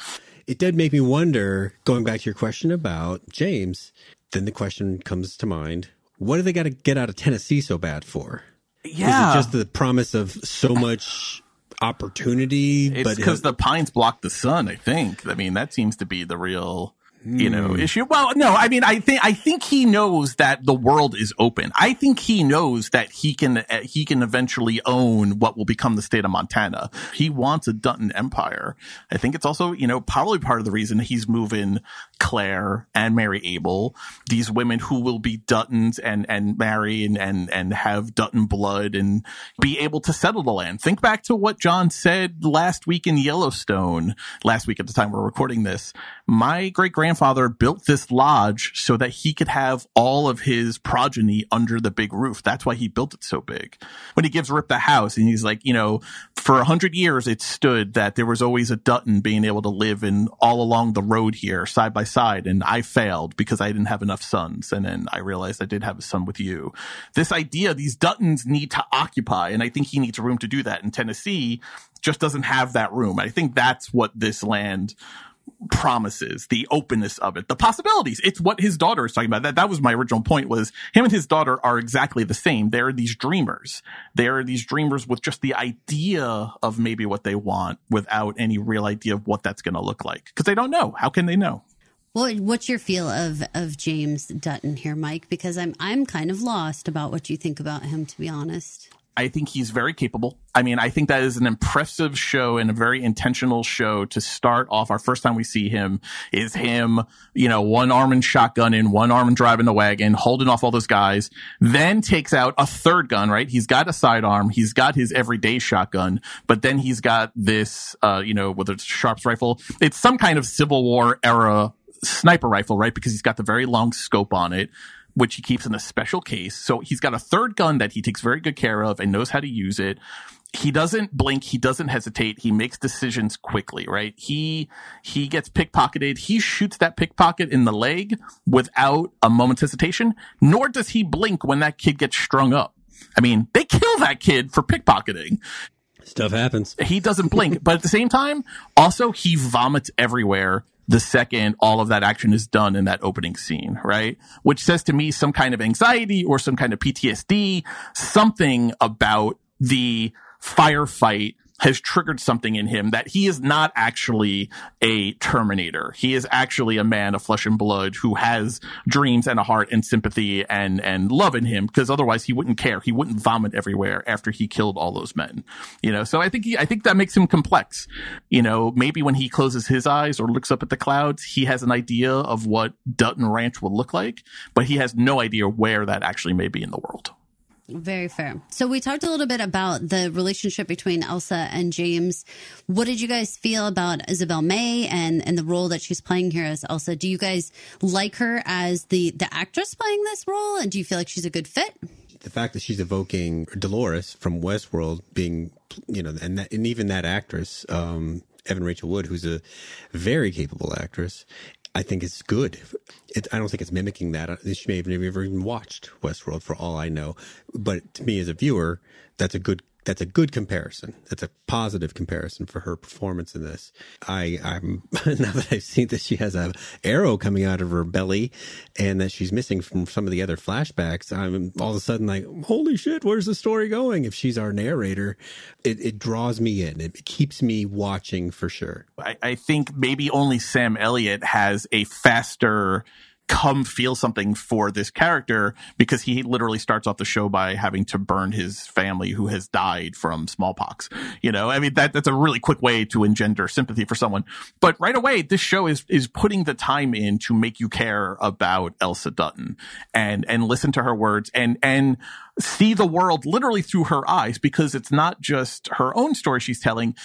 It did make me wonder, going back to your question about James, then the question comes to mind what do they got to get out of Tennessee so bad for? Yeah. Is it just the promise of so much opportunity? It's because the pines block the sun. I think. I mean, that seems to be the real, you know, issue. Well, no, I mean, I think I think he knows that the world is open. I think he knows that he can uh, he can eventually own what will become the state of Montana. He wants a Dutton empire. I think it's also, you know, probably part of the reason he's moving Claire and Mary Abel, these women who will be Duttons and and marry and and and have Dutton blood and be able to settle the land. Think back to what John said last week in Yellowstone, last week at the time we're recording this. My great grandfather grandfather built this lodge so that he could have all of his progeny under the big roof. That's why he built it so big. When he gives Rip the house and he's like, you know, for a hundred years it stood that there was always a Dutton being able to live in all along the road here side by side. And I failed because I didn't have enough sons. And then I realized I did have a son with you. This idea, these Duttons need to occupy. And I think he needs room to do that. In Tennessee just doesn't have that room. I think that's what this land promises, the openness of it, the possibilities. It's what his daughter is talking about. That that was my original point was him and his daughter are exactly the same. They're these dreamers. They're these dreamers with just the idea of maybe what they want without any real idea of what that's going to look like because they don't know. How can they know? Well, what's your feel of of James Dutton here, Mike? Because I'm I'm kind of lost about what you think about him, to be honest. I think he's very capable. I mean, I think that is an impressive show and a very intentional show to start off. Our first time we see him is him, you know, one arm and shotgun in, one arm and driving the wagon, holding off all those guys, then takes out a third gun, right? He's got a sidearm. He's got his everyday shotgun, but then he's got this, uh, you know, whether it's Sharps rifle, it's some kind of Civil War era sniper rifle, right? Because he's got the very long scope on it which he keeps in a special case. So he's got a third gun that he takes very good care of and knows how to use it. He doesn't blink. He doesn't hesitate. He makes decisions quickly, right? He, he gets pickpocketed. He shoots that pickpocket in the leg without a moment's hesitation, nor does he blink when that kid gets strung up. I mean, they kill that kid for pickpocketing. Stuff happens. He doesn't blink, but at the same time, also he vomits everywhere the second all of that action is done in that opening scene, right? Which says to me some kind of anxiety or some kind of PTSD, something about the firefight has triggered something in him that he is not actually a Terminator. He is actually a man of flesh and blood who has dreams and a heart and sympathy and, and love in him because otherwise he wouldn't care. He wouldn't vomit everywhere after he killed all those men. You know, so I think he, I think that makes him complex. You know, maybe when he closes his eyes or looks up at the clouds, he has an idea of what Dutton Ranch will look like, but he has no idea where that actually may be in the world. Very fair. So we talked a little bit about the relationship between Elsa and James. What did you guys feel about Isabel May and and the role that she's playing here as Elsa? Do you guys like her as the the actress playing this role, and do you feel like she's a good fit? The fact that she's evoking Dolores from Westworld, being you know, and that, and even that actress, um, Evan Rachel Wood, who's a very capable actress, I think it's good. It, I don't think it's mimicking that. Uh, she may have never even watched Westworld for all I know. But to me as a viewer, that's a good that's a good comparison. That's a positive comparison for her performance in this. I, I'm [laughs] now that I've seen that she has a arrow coming out of her belly and that she's missing from some of the other flashbacks. I'm all of a sudden like, holy shit, where's the story going? If she's our narrator, it, it draws me in. It keeps me watching for sure. I, I think maybe only Sam Elliott has a faster come feel something for this character because he literally starts off the show by having to burn his family who has died from smallpox. You know, I mean, that, that's a really quick way to engender sympathy for someone. But right away, this show is, is putting the time in to make you care about Elsa Dutton and, and listen to her words and, and see the world literally through her eyes because it's not just her own story she's telling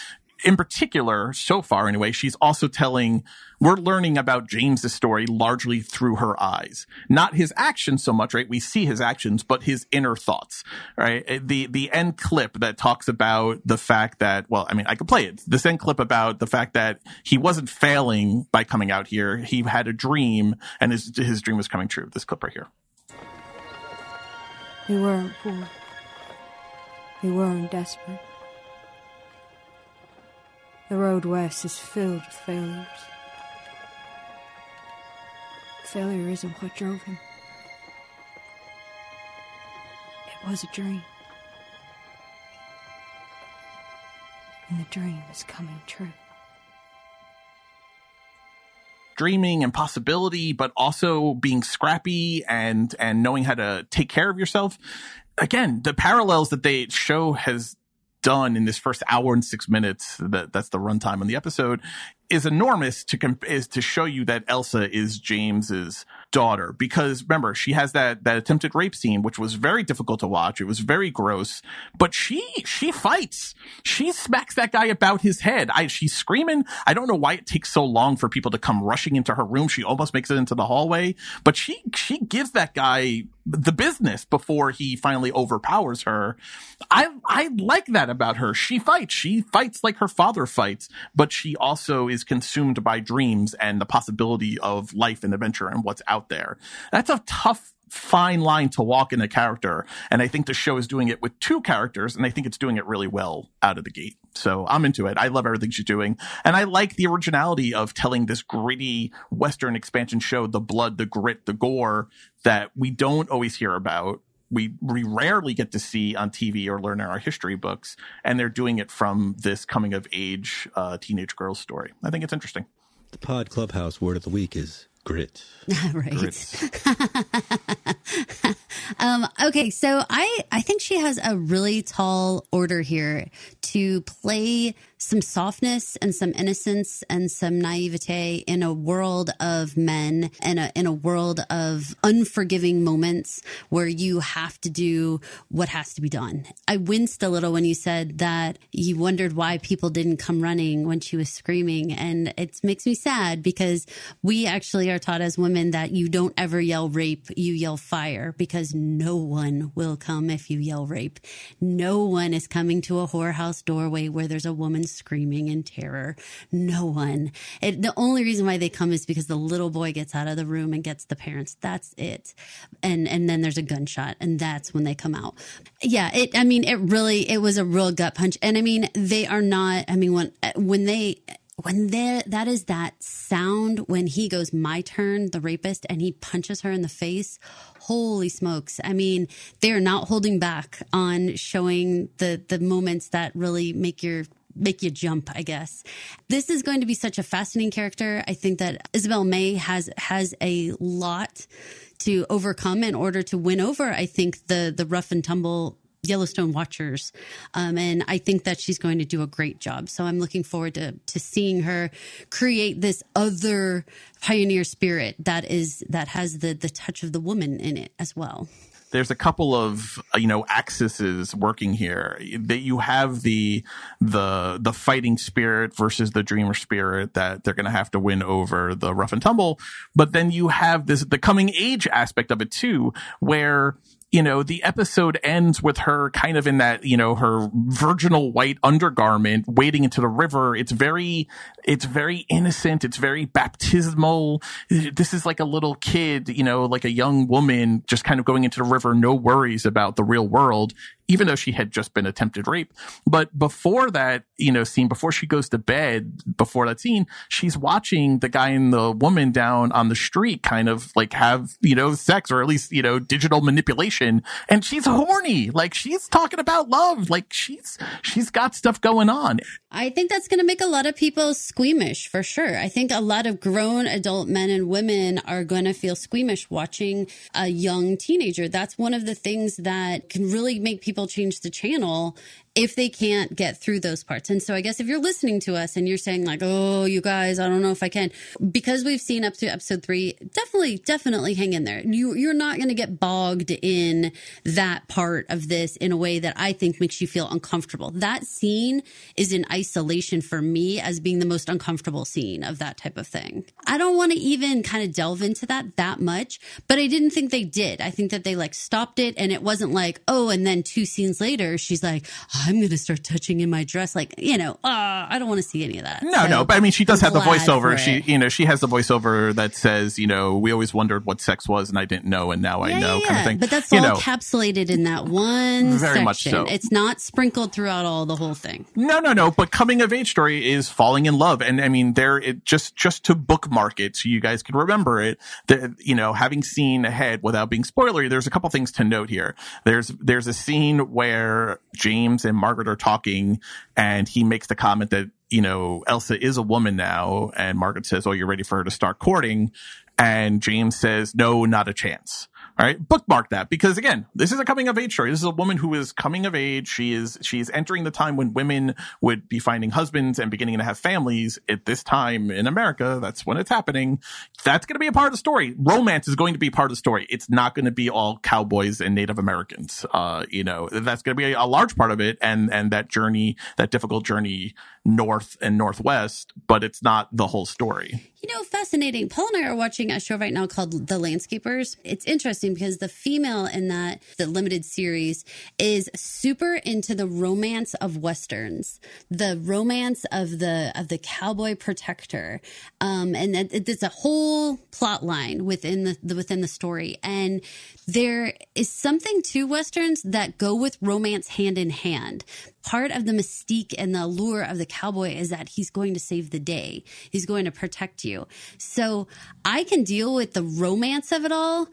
in particular, so far anyway, she's also telling, we're learning about James's story largely through her eyes. Not his actions so much, right? We see his actions, but his inner thoughts, right? The, the end clip that talks about the fact that, well, I mean, I could play it. This end clip about the fact that he wasn't failing by coming out here. He had a dream and his, his dream was coming true. This clip right here. We weren't poor. We weren't desperate. The road west is filled with failures. Failure isn't what drove him. It was a dream. And the dream is coming true. dreaming and possibility, but also being scrappy and, and knowing how to take care of yourself. Again, the parallels that they show has done in this first hour and six minutes that that's the runtime on the episode is enormous to comp- is to show you that Elsa is James's daughter because remember she has that that attempted rape scene which was very difficult to watch. It was very gross. But she she fights. She smacks that guy about his head. I she's screaming. I don't know why it takes so long for people to come rushing into her room. She almost makes it into the hallway. But she she gives that guy the business before he finally overpowers her. I I like that about her. She fights. She fights like her father fights, but she also is consumed by dreams and the possibility of life and adventure and what's out there. That's a tough fine line to walk in a character. And I think the show is doing it with two characters, and I think it's doing it really well out of the gate. So I'm into it. I love everything she's doing. And I like the originality of telling this gritty Western expansion show, the blood, the grit, the gore that we don't always hear about. We, we rarely get to see on TV or learn in our history books. And they're doing it from this coming of age uh, teenage girl story. I think it's interesting. The Pod Clubhouse word of the week is grit. [laughs] right. [laughs] um, okay, so I I think she has a really tall order here to play some softness and some innocence and some naivete in a world of men and a, in a world of unforgiving moments where you have to do what has to be done. I winced a little when you said that you wondered why people didn't come running when she was screaming. And it makes me sad because we actually are taught as women that you don't ever yell rape, you yell fire because no one will come if you yell rape. No one is coming to a whorehouse doorway where there's a woman screaming in terror. No one. It, the only reason why they come is because the little boy gets out of the room and gets the parents. That's it. And and then there's a gunshot, and that's when they come out. Yeah. It. I mean, it really. It was a real gut punch. And I mean, they are not. I mean, when when they when there that is that sound when he goes my turn the rapist and he punches her in the face holy smokes i mean they're not holding back on showing the the moments that really make your make you jump, I guess. This is going to be such a fascinating character. I think that Isabel May has has a lot to overcome in order to win over, I think, the the rough and tumble Yellowstone watchers. Um, and I think that she's going to do a great job. So I'm looking forward to, to seeing her create this other pioneer spirit that is, that has the, the touch of the woman in it as well there's a couple of uh, you know axes working here. That you have the the the fighting spirit versus the dreamer spirit that they're going to have to win over the rough and tumble. But then you have this the coming age aspect of it too where you know, the episode ends with her kind of in that, you know, her virginal white undergarment wading into the river. It's very, it's very innocent. It's very baptismal. This is like a little kid, you know, like a young woman just kind of going into the river, no worries about the real world even though she had just been attempted rape. But before that, you know, scene, before she goes to bed, before that scene, she's watching the guy and the woman down on the street kind of like have, you know, sex or at least, you know, digital manipulation. And she's horny. Like she's talking about love. Like she's, she's got stuff going on. I think that's going to make a lot of people squeamish for sure. I think a lot of grown adult men and women are going to feel squeamish watching a young teenager. That's one of the things that can really make people change the channel if they can't get through those parts. And so I guess if you're listening to us and you're saying like, "Oh, you guys, I don't know if I can," because we've seen up to episode 3, definitely definitely hang in there. You you're not going to get bogged in that part of this in a way that I think makes you feel uncomfortable. That scene is in isolation for me as being the most uncomfortable scene of that type of thing. I don't want to even kind of delve into that that much, but I didn't think they did. I think that they like stopped it and it wasn't like, "Oh, and then two scenes later she's like, I'm going to start touching in my dress. Like, you know, uh, I don't want to see any of that. No, so, no, but I mean, she does I'm have the voiceover. She, you know, she has the voiceover that says, you know, we always wondered what sex was and I didn't know and now yeah, I know yeah, kind of thing. But that's you all know, encapsulated in that one very section. much so. It's not sprinkled throughout all the whole thing. No, no, no. But coming of age story is falling in love. And I mean, there, it just, just to bookmark it so you guys can remember it, that, you know, having seen ahead without being spoilery, there's a couple things to note here. There's, there's a scene where James and Margaret are talking and he makes the comment that, you know, Elsa is a woman now. And Margaret says, Oh, you're ready for her to start courting. And James says, No, not a chance All right. Bookmark that because again, this is a coming of age story. This is a woman who is coming of age. She is, she is entering the time when women would be finding husbands and beginning to have families at this time in America. That's when it's happening. That's going to be a part of the story. Romance is going to be part of the story. It's not going to be all cowboys and Native Americans. Uh, you know, that's going to be a, a large part of it. And, and that journey, that difficult journey north and northwest, but it's not the whole story. You know, fascinating. Paul and I are watching a show right now called The Landscapers. It's interesting because the female in that, the limited series, is super into the romance of westerns, the romance of the of the cowboy protector, um, and it, it's a whole plot line within the, the within the story. And there is something to westerns that go with romance hand in hand part of the mystique and the allure of the cowboy is that he's going to save the day. He's going to protect you. So I can deal with the romance of it all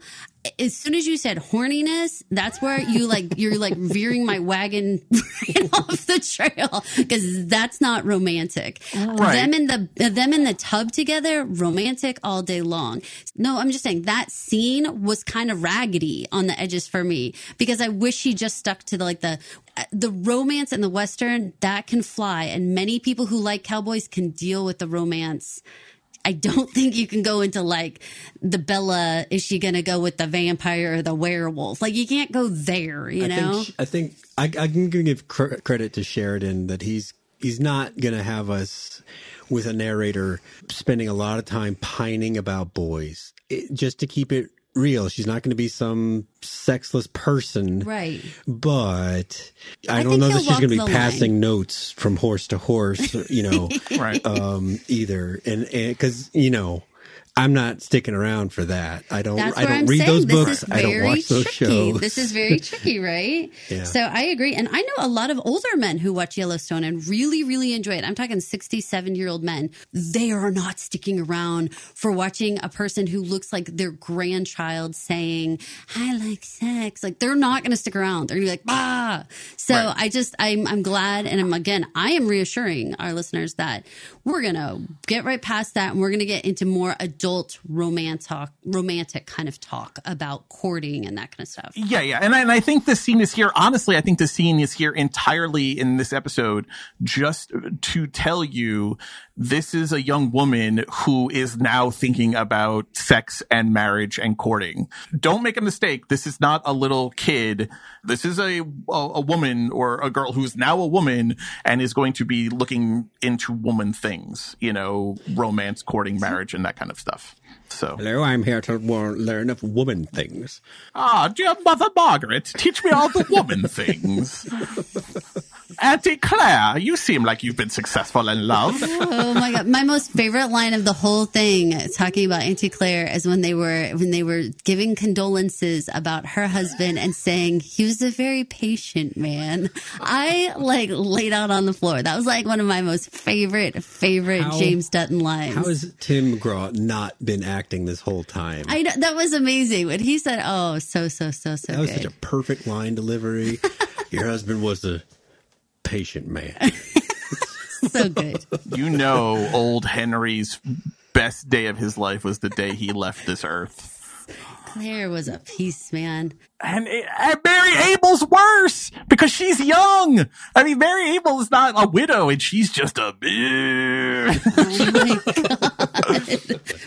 as soon as you said horniness, that's where you like [laughs] you're like veering my wagon [laughs] right off the trail because that's not romantic. Right. Them in the them in the tub together, romantic all day long. No, I'm just saying that scene was kind of raggedy on the edges for me because I wish he just stuck to the like the the romance and the western that can fly, and many people who like cowboys can deal with the romance I don't [laughs] think you can go into like the Bella. Is she going to go with the vampire or the werewolf? Like you can't go there. You I know. Think, I think I, I can give cr- credit to Sheridan that he's he's not going to have us with a narrator spending a lot of time pining about boys it, just to keep it real. She's not going to be some sexless person. Right. But I, I don't know that she's going to be passing line. notes from horse to horse, you know, [laughs] right. um, either. And, and cause, you know, I'm not sticking around for that. I don't. That's I don't I'm read saying. those this books. I don't watch those tricky. shows. This is very [laughs] tricky, right? yeah. So I agree, and I know a lot of older men who watch Yellowstone and really, really enjoy it. I'm talking 67 year old men. They are not sticking around for watching a person who looks like their grandchild saying, "I like sex." Like they're not going to stick around. They're going to be like, "Ah." So right. I just, I'm, I'm glad, and I'm again, I am reassuring our listeners that we're going to get right past that, and we're going to get into more adult romance romantic, romantic kind of talk about courting and that kind of stuff. Yeah, yeah, and I, and I think the scene is here. Honestly, I think the scene is here entirely in this episode just to tell you this is a young woman who is now thinking about sex and marriage and courting. Don't make a mistake. This is not a little kid. This is a, a, a woman or a girl who's now a woman and is going to be looking into woman things, you know, romance, courting, marriage, and that kind of stuff. So, hello, I'm here to learn of woman things. Ah, dear Mother Margaret, teach me all the woman [laughs] things. Auntie Claire, you seem like you've been successful in love. [laughs] oh my god, my most favorite line of the whole thing, talking about Auntie Claire, is when they were when they were giving condolences about her husband and saying he was a very patient man. I like laid out on the floor. That was like one of my most favorite favorite how, James Dutton lines. How has Tim McGraw not been acting this whole time? I know that was amazing when he said, "Oh, so so so so." That was good. such a perfect line delivery. [laughs] Your husband was a patient man. [laughs] so good. You know, old Henry's best day of his life was the day he left this earth. Claire was a piece, man. And, and Mary Abel's worse because she's young. I mean, Mary Abel is not a widow and she's just a bitch. [laughs] Oh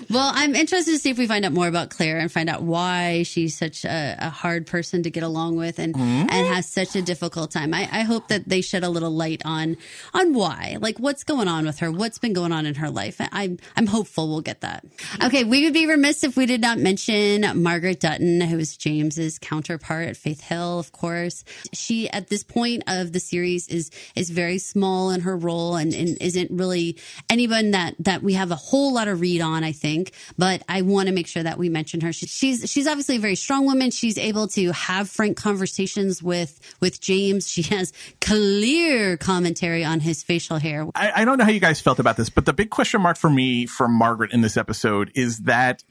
well, I'm interested to see if we find out more about Claire and find out why she's such a, a hard person to get along with and, mm-hmm. and has such a difficult time. I, I hope that they shed a little light on, on why, like what's going on with her, what's been going on in her life. I'm, I'm hopeful we'll get that. Okay. We would be remiss if we did not mention Margaret Dutton, who is James's counterpart at Faith Hill, of course. She, at this point of the series, is is very small in her role and, and isn't really anyone that that we have a whole lot of read on. I think, but I want to make sure that we mention her. She, she's she's obviously a very strong woman. She's able to have frank conversations with with James. She has clear commentary on his facial hair. I, I don't know how you guys felt about this, but the big question mark for me from Margaret in this episode is that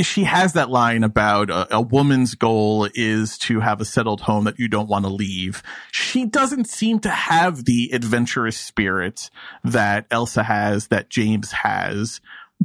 she has that line about a, a, woman's goal is to have a settled home that you don't want to leave. She doesn't seem to have the adventurous spirit that Elsa has, that James has.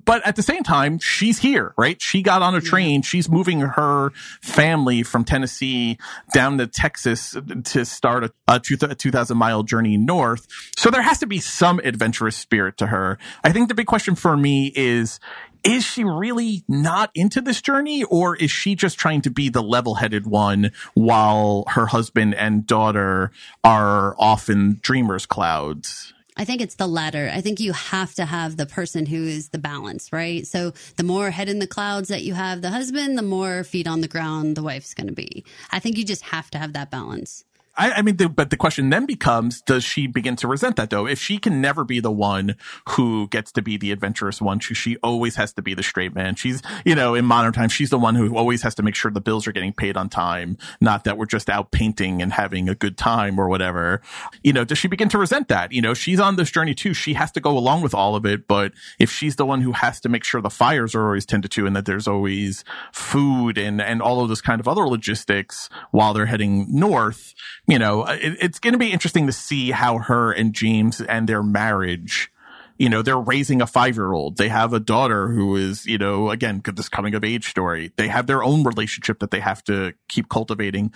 but at the same time, she's here, right? She got on a train. She's moving her family from Tennessee down to Texas to start a, a 2,000 mile journey north. So there has to be some adventurous spirit to her. I think the big question for me is, is she really not into this journey or is she just trying to be the level-headed one while her husband and daughter are off in dreamers clouds? I think it's the latter. I think you have to have the person who is the balance, right? So the more head in the clouds that you have the husband, the more feet on the ground the wife's going to be. I think you just have to have that balance. I, I mean, the, but the question then becomes, does she begin to resent that though? If she can never be the one who gets to be the adventurous one, she, she always has to be the straight man. She's, you know, in modern times, she's the one who always has to make sure the bills are getting paid on time, not that we're just out painting and having a good time or whatever. You know, does she begin to resent that? You know, she's on this journey too. She has to go along with all of it. But if she's the one who has to make sure the fires are always tended to and that there's always food and, and all of this kind of other logistics while they're heading north, you know, uh, it, it's going to be interesting to see how her and James and their marriage you know, they're raising a five year old. They have a daughter who is, you know, again, this coming of age story. They have their own relationship that they have to keep cultivating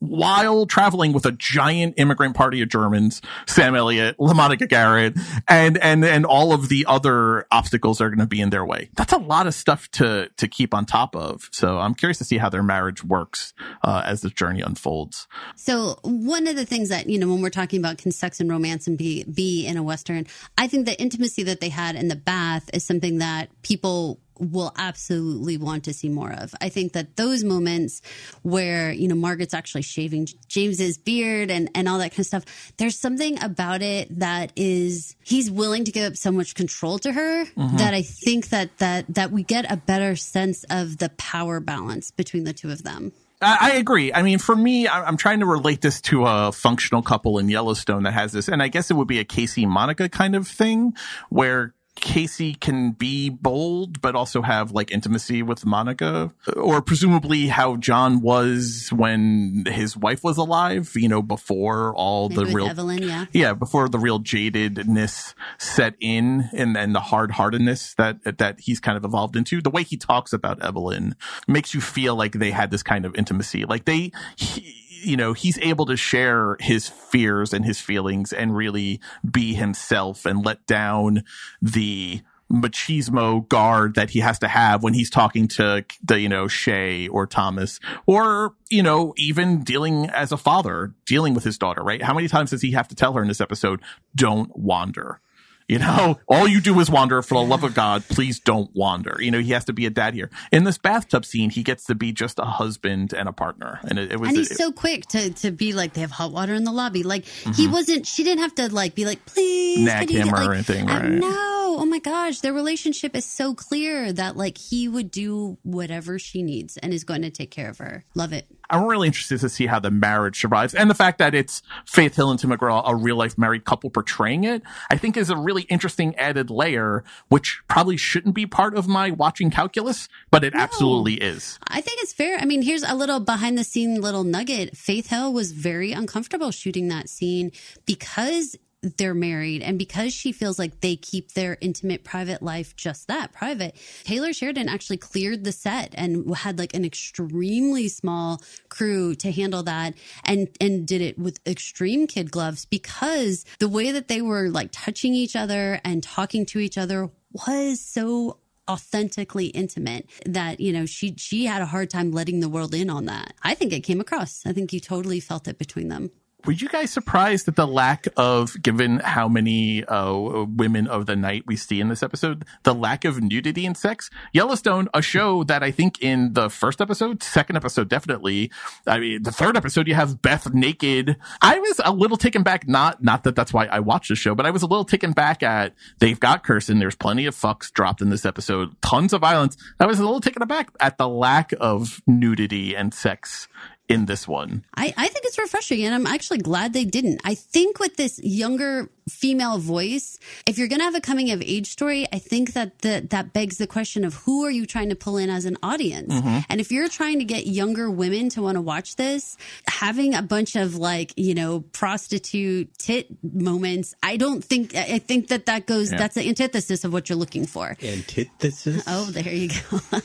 while traveling with a giant immigrant party of Germans, Sam Elliott, LaMonica Garrett, and, and, and all of the other obstacles are going to be in their way. That's a lot of stuff to, to keep on top of. So I'm curious to see how their marriage works, uh, as the journey unfolds. So one of the things that, you know, when we're talking about can sex and romance and be, be in a Western, I think the intimacy that they had in the bath is something that people will absolutely want to see more of. I think that those moments where, you know, Margaret's actually shaving James's beard and, and all that kind of stuff, there's something about it that is, he's willing to give up so much control to her mm-hmm. that I think that, that, that we get a better sense of the power balance between the two of them. I agree. I mean, for me, I'm trying to relate this to a functional couple in Yellowstone that has this, and I guess it would be a Kayce Monica kind of thing where Kayce can be bold, but also have like intimacy with Monica, or presumably how John was when his wife was alive, you know, before all Maybe the real Evelyn, yeah, yeah, before the real jadedness set in, and then the hard heartedness that that he's kind of evolved into. The way he talks about Evelyn makes you feel like they had this kind of intimacy, like they. He, you know, he's able to share his fears and his feelings and really be himself and let down the machismo guard that he has to have when he's talking to the, you know, Shea or Thomas or, you know, even dealing as a father, dealing with his daughter, right? How many times does he have to tell her in this episode, don't wander? You know, all you do is wander. For the love of God, please don't wander. You know, he has to be a dad here. In this bathtub scene, he gets to be just a husband and a partner. And it, it was. And he's it, so quick to to be like, they have hot water in the lobby. Like mm-hmm. he wasn't. She didn't have to like be like, please, nag him or like, anything. Right? No. Oh my gosh, their relationship is so clear that like he would do whatever she needs and is going to take care of her. Love it. I'm really interested to see how the marriage survives. And the fact that it's Faith Hill and Tim McGraw, a real life married couple portraying it, I think is a really interesting added layer, which probably shouldn't be part of my watching calculus, but it no, absolutely is. I think it's fair. I mean, here's a little behind the scene little nugget. Faith Hill was very uncomfortable shooting that scene because they're married. And because she feels like they keep their intimate private life just that private taylor sheridan actually cleared the set and had like an extremely small crew to handle that and and did it with extreme kid gloves because the way that they were like touching each other and talking to each other was so authentically intimate that you know she she had a hard time letting the world in on that. I think it came across. I think you totally felt it between them were you guys surprised at the lack of, given how many uh, women of the night we see in this episode, the lack of nudity and sex? Yellowstone, a show that I think in the first episode, second episode, definitely. I mean, the third episode, you have Beth naked. I was a little taken back. Not, not that that's why I watched the show, but I was a little taken back at they've got cursing. There's plenty of fucks dropped in this episode, tons of violence. I was a little taken aback at the lack of nudity and sex in this one. I, I think it's refreshing and I'm actually glad they didn't. I think with this younger female voice, if you're going to have a coming of age story, I think that the, that begs the question of who are you trying to pull in as an audience? Mm-hmm. And if you're trying to get younger women to want to watch this, having a bunch of like, you know, prostitute tit moments, I don't think, I think that that goes, Yeah. that's the antithesis of what you're looking for. Antithesis. Oh, there you go. [laughs]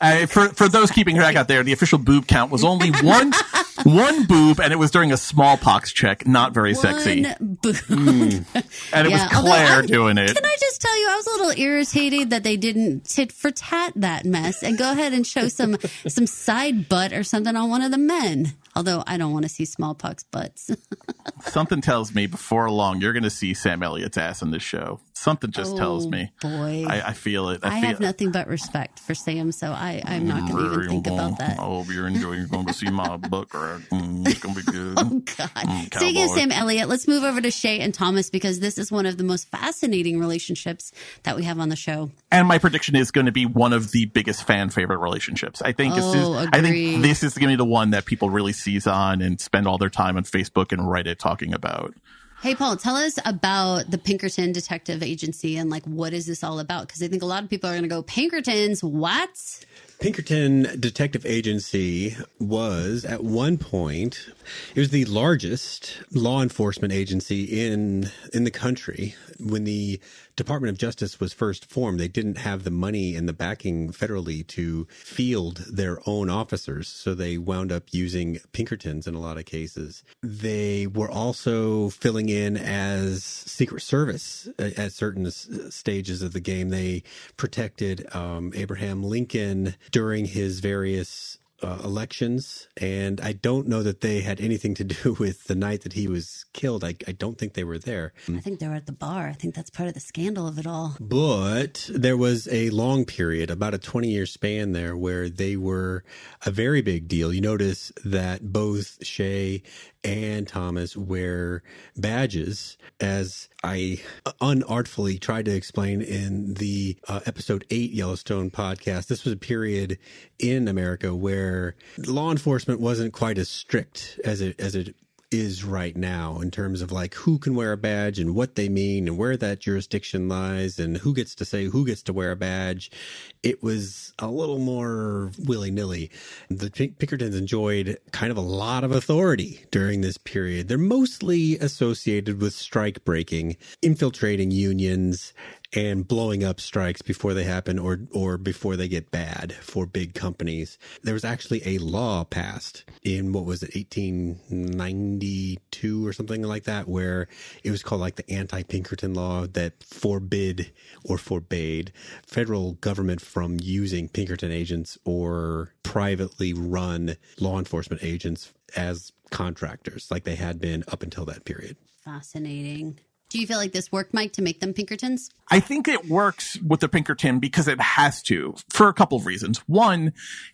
Uh, for for those keeping track out there, the official boob count was only one [laughs] one boob, and it was during a smallpox check. Not very sexy, One boob. And it Yeah, was Claire I'm- doing it. Can I just tell you, I was a little irritated that they didn't tit for tat that mess and go ahead and show some some side butt or something on one of the men. Although I don't want to see smallpox butts. [laughs] Something tells me before long you're going to see Sam Elliott's ass in this show. Something just tells Oh, me. boy. I, I feel it. I, I feel have nothing but respect for Sam, so I, I'm not going to even think about that. I hope you're enjoying. You're going to see my [laughs] butt crack. Mm, it's going to be good. [laughs] Oh God! Mm, Speaking of. Sam Elliott, let's move over to Shea and Thomas because this is one of the most fascinating relationships that we have on the show. And my prediction is going to be one of the biggest fan favorite relationships. I think this is. Oh, I think this is going to be the one that people really seize on and spend all their time on Facebook and Reddit talking about. Hey, Paul, tell us about the Pinkerton Detective Agency and like what is this all about? Because I think a lot of people are going to go Pinkertons. What? Pinkerton Detective Agency was at one point it was the largest law enforcement agency in in the country. When the Department of Justice was first formed they didn't have the money and the backing federally to field their own officers so they wound up using Pinkertons in a lot of cases. They were also filling in as secret service at at certain stages of the game. They protected um, Abraham Lincoln during his various uh, elections, and I don't know that they had anything to [laughs] do with the night that he was killed. I, I don't think they were there. I think they were at the bar. I think that's part of the scandal of it all. But there was a long period, about a 20 year span there, where they were a very big deal. You notice that both Shay and Thomas wear badges, as I unartfully tried to explain in the uh, episode 8 Yellowstone podcast. This was a period in America where law enforcement wasn't quite as strict as it as it is right now in terms of like who can wear a badge and what they mean and where that jurisdiction lies and who gets to say who gets to wear a badge. It was a little more willy nilly. The Pink- Pinkertons enjoyed kind of a lot of authority during this period. They're mostly associated with strike breaking, infiltrating unions, and blowing up strikes before they happen or or before they get bad for big companies. There was actually a law passed in what was it 1892 or something like that where it was called like the anti-Pinkerton law that forbid or forbade federal government from using Pinkerton agents or privately run law enforcement agents as contractors like they had been up until that period. Fascinating. Do you feel like this worked, Mike, to make them Pinkertons? I think it works with the Pinkerton because it has to for a couple of reasons. One,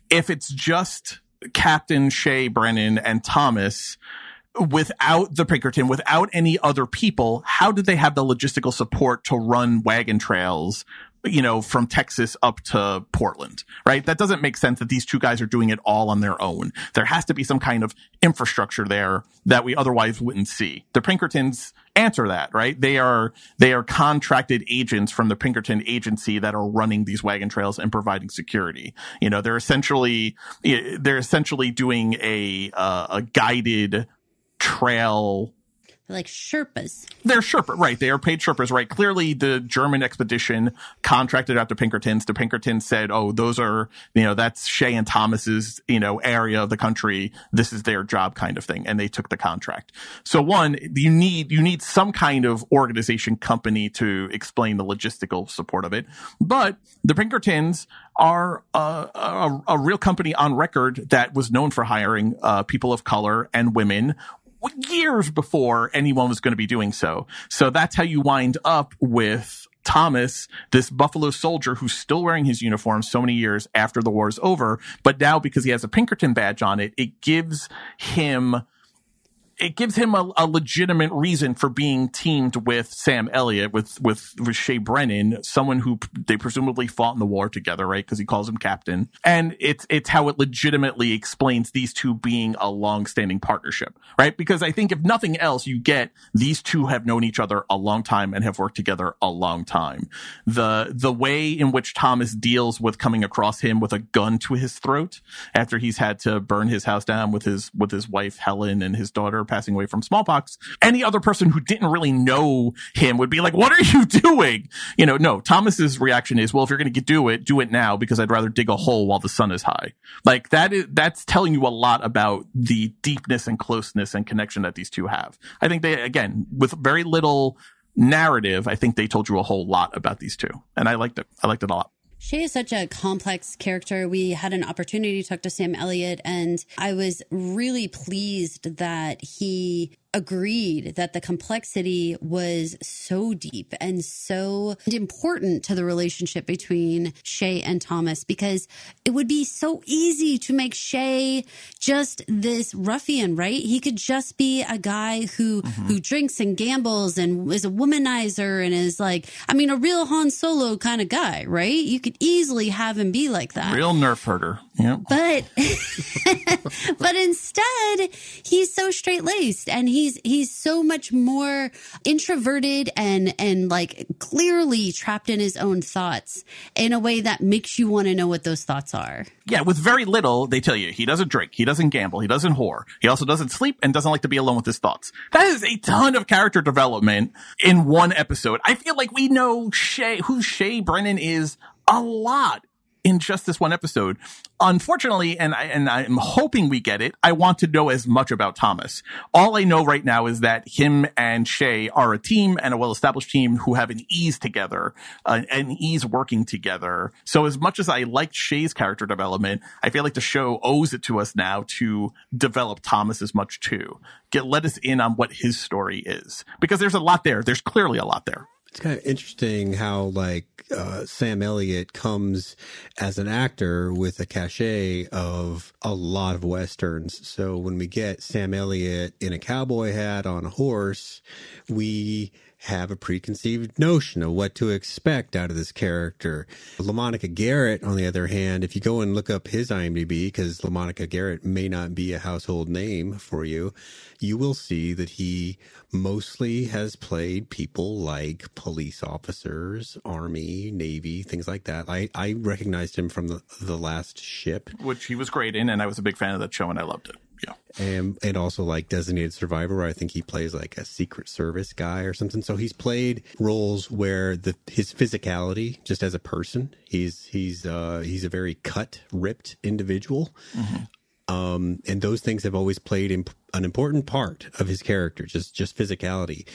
if it's just Captain Shea Brennan and Thomas without the Pinkerton, without any other people, how did they have the logistical support to run wagon trails? You know, from Texas up to Portland, right? That doesn't make sense that these two guys are doing it all on their own. There has to be some kind of infrastructure there that we otherwise wouldn't see. The Pinkertons answer that, right? They are, they are contracted agents from the Pinkerton agency that are running these wagon trails and providing security. You know, they're essentially, they're essentially doing a, uh, a guided trail Like Sherpas. they're Sherpa, right? They are paid Sherpas, right? Clearly, the German expedition contracted out to Pinkertons. The Pinkertons said, "Oh, those are you know that's Shea and Thomas's you know area of the country. This is their job, kind of thing." And they took the contract. So one, you need you need some kind of organization company to explain the logistical support of it. But the Pinkertons are a, a, a real company on record that was known for hiring uh, people of color and women years before anyone was going to be doing so. So that's how you wind up with Thomas, this Buffalo soldier who's still wearing his uniform so many years after the war is over. But now because he has a Pinkerton badge on it, it gives him it gives him a, a, legitimate reason for being teamed with Sam Elliott, with, with, with Shea Brennan, someone who they presumably fought in the war together, right? Because he calls him captain. And it's, it's how it legitimately explains these two being a long-standing partnership, right? Because I think if nothing else, you get these two have known each other a long time and have worked together a long time. The, the way in which Thomas deals with coming across him with a gun to his throat after he's had to burn his house down with his, with his wife, Helen, and his daughter passing away from smallpox, any other person who didn't really know him would be like, what are you [laughs] doing? You know, no, Thomas's reaction is, well, if you're going to do it, do it now because I'd rather dig a hole while the sun is high. Like that is, that's telling you a lot about the deepness and closeness and connection that these two have. I think they, again, with very little narrative, I think they told you a whole lot about these two. And I liked it. I liked it a lot. Shea is such a complex character. We had an opportunity to talk to Sam Elliott, and I was really pleased that he agreed that the complexity was so deep and so important to the relationship between Shea and Thomas because it would be so easy to make Shea just this ruffian, right? He could just be a guy who mm-hmm. who drinks and gambles and is a womanizer and is like, I mean, a real Han Solo kind of guy, right? You could easily have him be like that. Real nerf herder. Yeah. But [laughs] but instead, he's so straight laced and he's he's so much more introverted and and like clearly trapped in his own thoughts in a way that makes you want to know what those thoughts are. Yeah, with very little, they tell you he doesn't drink, he doesn't gamble, he doesn't whore, he also doesn't sleep and doesn't like to be alone with his thoughts. That is a ton of character development in one episode. I feel like we know Shea, who Shea Brennan is a lot in just this one episode. Unfortunately, and I, and I'm hoping we get it, I want to know as much about Thomas. All I know right now is that him and Shea are a team and a well-established team who have an ease together, uh, an ease working together. So as much as I liked Shea's character development, I feel like the show owes it to us now to develop Thomas as much too. Get, let us in on what his story is. Because there's a lot there. There's clearly a lot there. It's kind of interesting how like uh, Sam Elliott comes as an actor with a cachet of a lot of westerns. So when we get Sam Elliott in a cowboy hat on a horse, we have a preconceived notion of what to expect out of this character. LaMonica Garrett, on the other hand, if you go and look up his IMDb, because LaMonica Garrett may not be a household name for you, you will see that he mostly has played people like police officers, army, navy, things like that. I, I recognized him from the, the last ship, which he was great in, and I was a big fan of that show and I loved it yeah. And and also like Designated Survivor, where I think he plays like a Secret Service guy or something. So he's played roles where the his physicality, just as a person, he's he's uh, he's a very cut, ripped individual. Mm-hmm. Um, and those things have always played imp- an important part of his character, just just physicality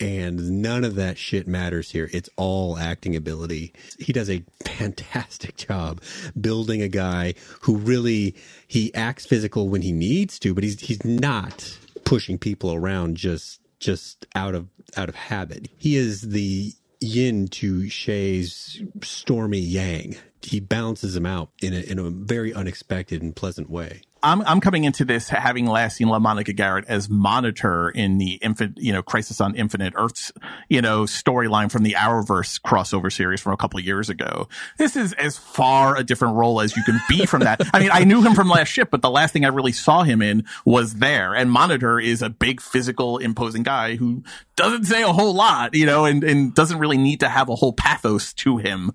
and none of that shit matters here. It's all acting ability. He does a fantastic [laughs] job building a guy who really he acts physical when he needs to, but he's he's not pushing people around just just out of out of habit. He is the yin to Shea's stormy yang. He balances him out in a in a very unexpected and pleasant way. I'm I'm coming into this having last seen LaMonica Garrett as monitor in the infant, you know, Crisis on Infinite Earths, you know, storyline from the Arrowverse crossover series from a couple years ago. This is as far a different role as you can be from that. I mean, I knew him from Last Ship, but the last thing I really saw him in was there. And Monitor is a big, physical, imposing guy who doesn't say a whole lot, you know, and and doesn't really need to have a whole pathos to him.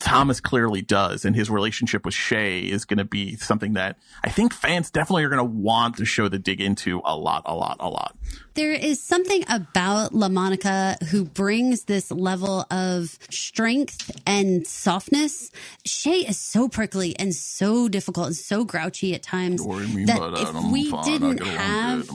Thomas clearly does, and his relationship with Shea is going to be something that I think fans definitely are going to want the show to dig into a lot, a lot, a lot. There is something about LaMonica who brings this level of strength and softness. Shea is so prickly and so difficult and so grouchy at times that if we didn't have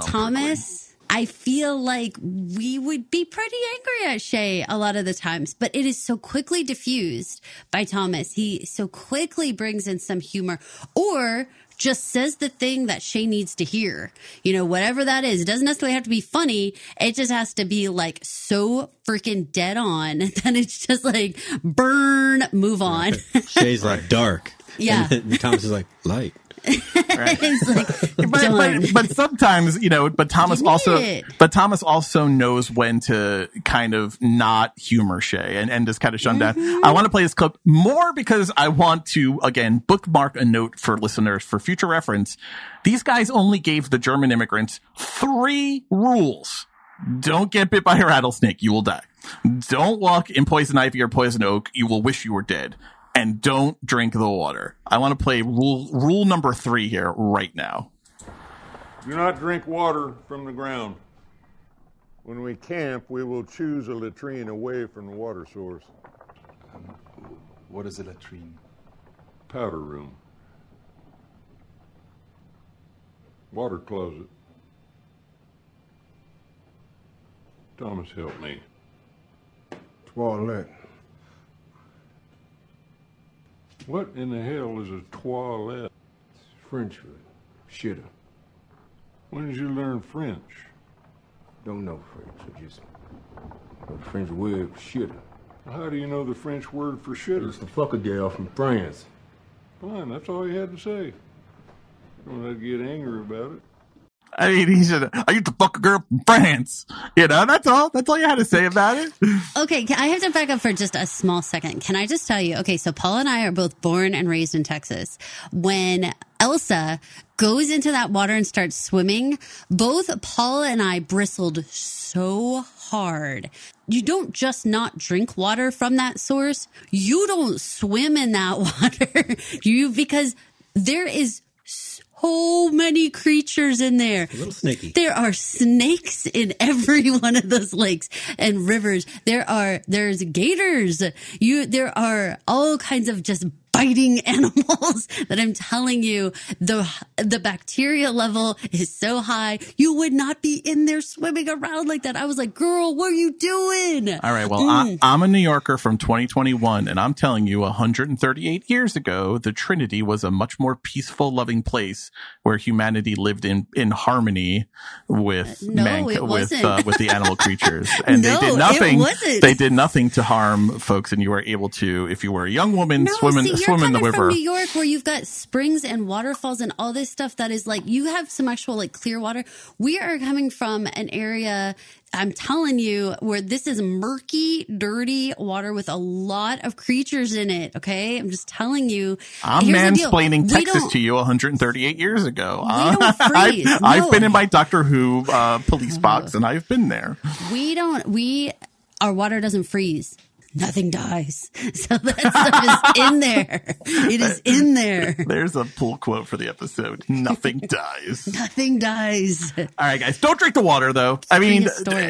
Thomas. I feel like we would be pretty angry at Shea a lot of the times, but it is so quickly diffused by Thomas. He so quickly brings in some humor or just says the thing that Shea needs to hear. You know, whatever that is. It doesn't necessarily have to be funny. It just has to be like so freaking dead on [laughs] that it's just like burn, move on. Shea's like [laughs] dark. Yeah. And [laughs] Thomas is like light. It's [laughs] like, [laughs] but, but, but sometimes you know but thomas also it. but thomas also knows when to kind of not humor shea and, and just kind of shun Mm-hmm. down. I want to play this clip more because i want to again bookmark a note for listeners for future reference. These guys only gave the german immigrants three rules. Don't get bit by a rattlesnake you will die. Don't walk in poison ivy or poison oak you will wish you were dead and don't drink the water i want to play rule rule number three here right now Do not drink water from the ground. When we camp, we will choose a latrine away from the water source. What is a latrine? Powder room. Water closet. Thomas, help me. Toilet. What in the hell is a toilet? French food. Shitter. When did you learn French? Don't know French. I just know the French word for shitter. How do you know the French word for shitter? It's the fucker gal from France. Fine, that's all you had to say. Don't have to get angry about it. I mean, he said, "I used to fuck a girl from France." You know, that's all. That's all you had to say about it. [laughs] Okay, I have to back up for just a small second. Can I just tell you? Okay, so Paul and I are both born and raised in Texas. When Elsa goes into that water and starts swimming, both Paul and I bristled so hard. You don't just not drink water from that source. You don't swim in that [laughs] water. you because there is so many creatures in there. A little snaky. There are snakes in every [laughs] one of those lakes and rivers. There are, there's gators. You, there are all kinds of just biting [laughs] animals that I'm telling you, the, the bacteria level is so high. You would not be in there swimming around like that. I was like, girl, what are you doing? All right. Well, I, I'm a New Yorker from 2021, and I'm telling you, 138 years ago, the Trinity was a much more peaceful, loving place where humanity lived in in harmony with No, mank- it with uh, with the animal creatures, [laughs] and No, they did nothing. They did nothing to harm folks, and you were able to, if you were a young woman, No, swim in see, swim in the river. from New York, where you've got springs and waterfalls and all this stuff that is like you have some actual like clear water. We are coming from an area. I'm telling you, where this is murky, dirty water with a lot of creatures in it. Okay, I'm just telling you. I'm Here's mansplaining Texas to you 138 years ago. We don't. [laughs] I've, I've been in my Doctor Who uh, police box, and I've been there. We don't. We our water doesn't freeze. Nothing dies. [laughs] So that stuff is in there. It is in there. There's a pull quote for the episode. Nothing [laughs] dies. Nothing dies. All right, guys, don't drink the water though. I mean,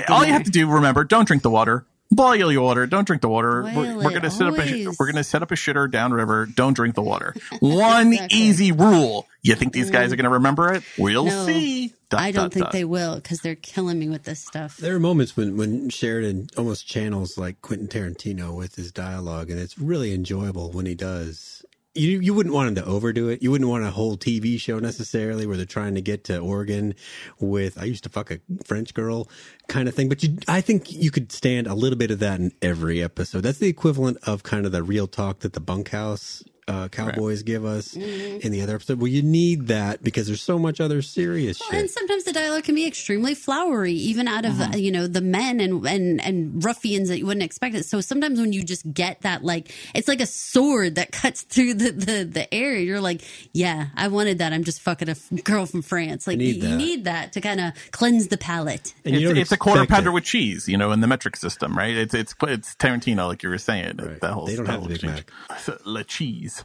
all in you have to do, remember, don't drink the water. Boil your water. Don't drink the water. Boil we're, we're gonna set up a always. we're gonna set up a shitter downriver. Don't drink the water. [laughs] One Exactly. easy rule. You think these guys are mm. gonna remember it? We'll No, see. Dot, I don't dot, think dot. they will because they're killing me with this stuff. There are moments when, when Sheridan almost channels like Quentin Tarantino with his dialogue, and it's really enjoyable when he does. You you wouldn't want him to overdo it. You wouldn't want a whole TV show necessarily where they're trying to get to Oregon with I used to fuck a French girl kind of thing. But you, I think you could stand a little bit of that in every episode. That's the equivalent of kind of the real talk that the bunkhouse uh, cowboys give us in the other episode. Well, you need that because there's so much other serious Well, shit. and sometimes the dialogue can be extremely flowery, even out of uh, you know the men and and and ruffians that you wouldn't expect it. So sometimes when you just get that, like it's like a sword that cuts through the the, the air. You're like, yeah, I wanted that. I'm just fucking a f- girl from France. Like need you, you need that to kind of cleanse the palate. And It's, it's a quarter pounder it. with cheese, you know, in the metric system, right? It's it's it's Tarantino, like you were saying. Right. That whole They don't have whole the Big exchange. So, [laughs] La cheese.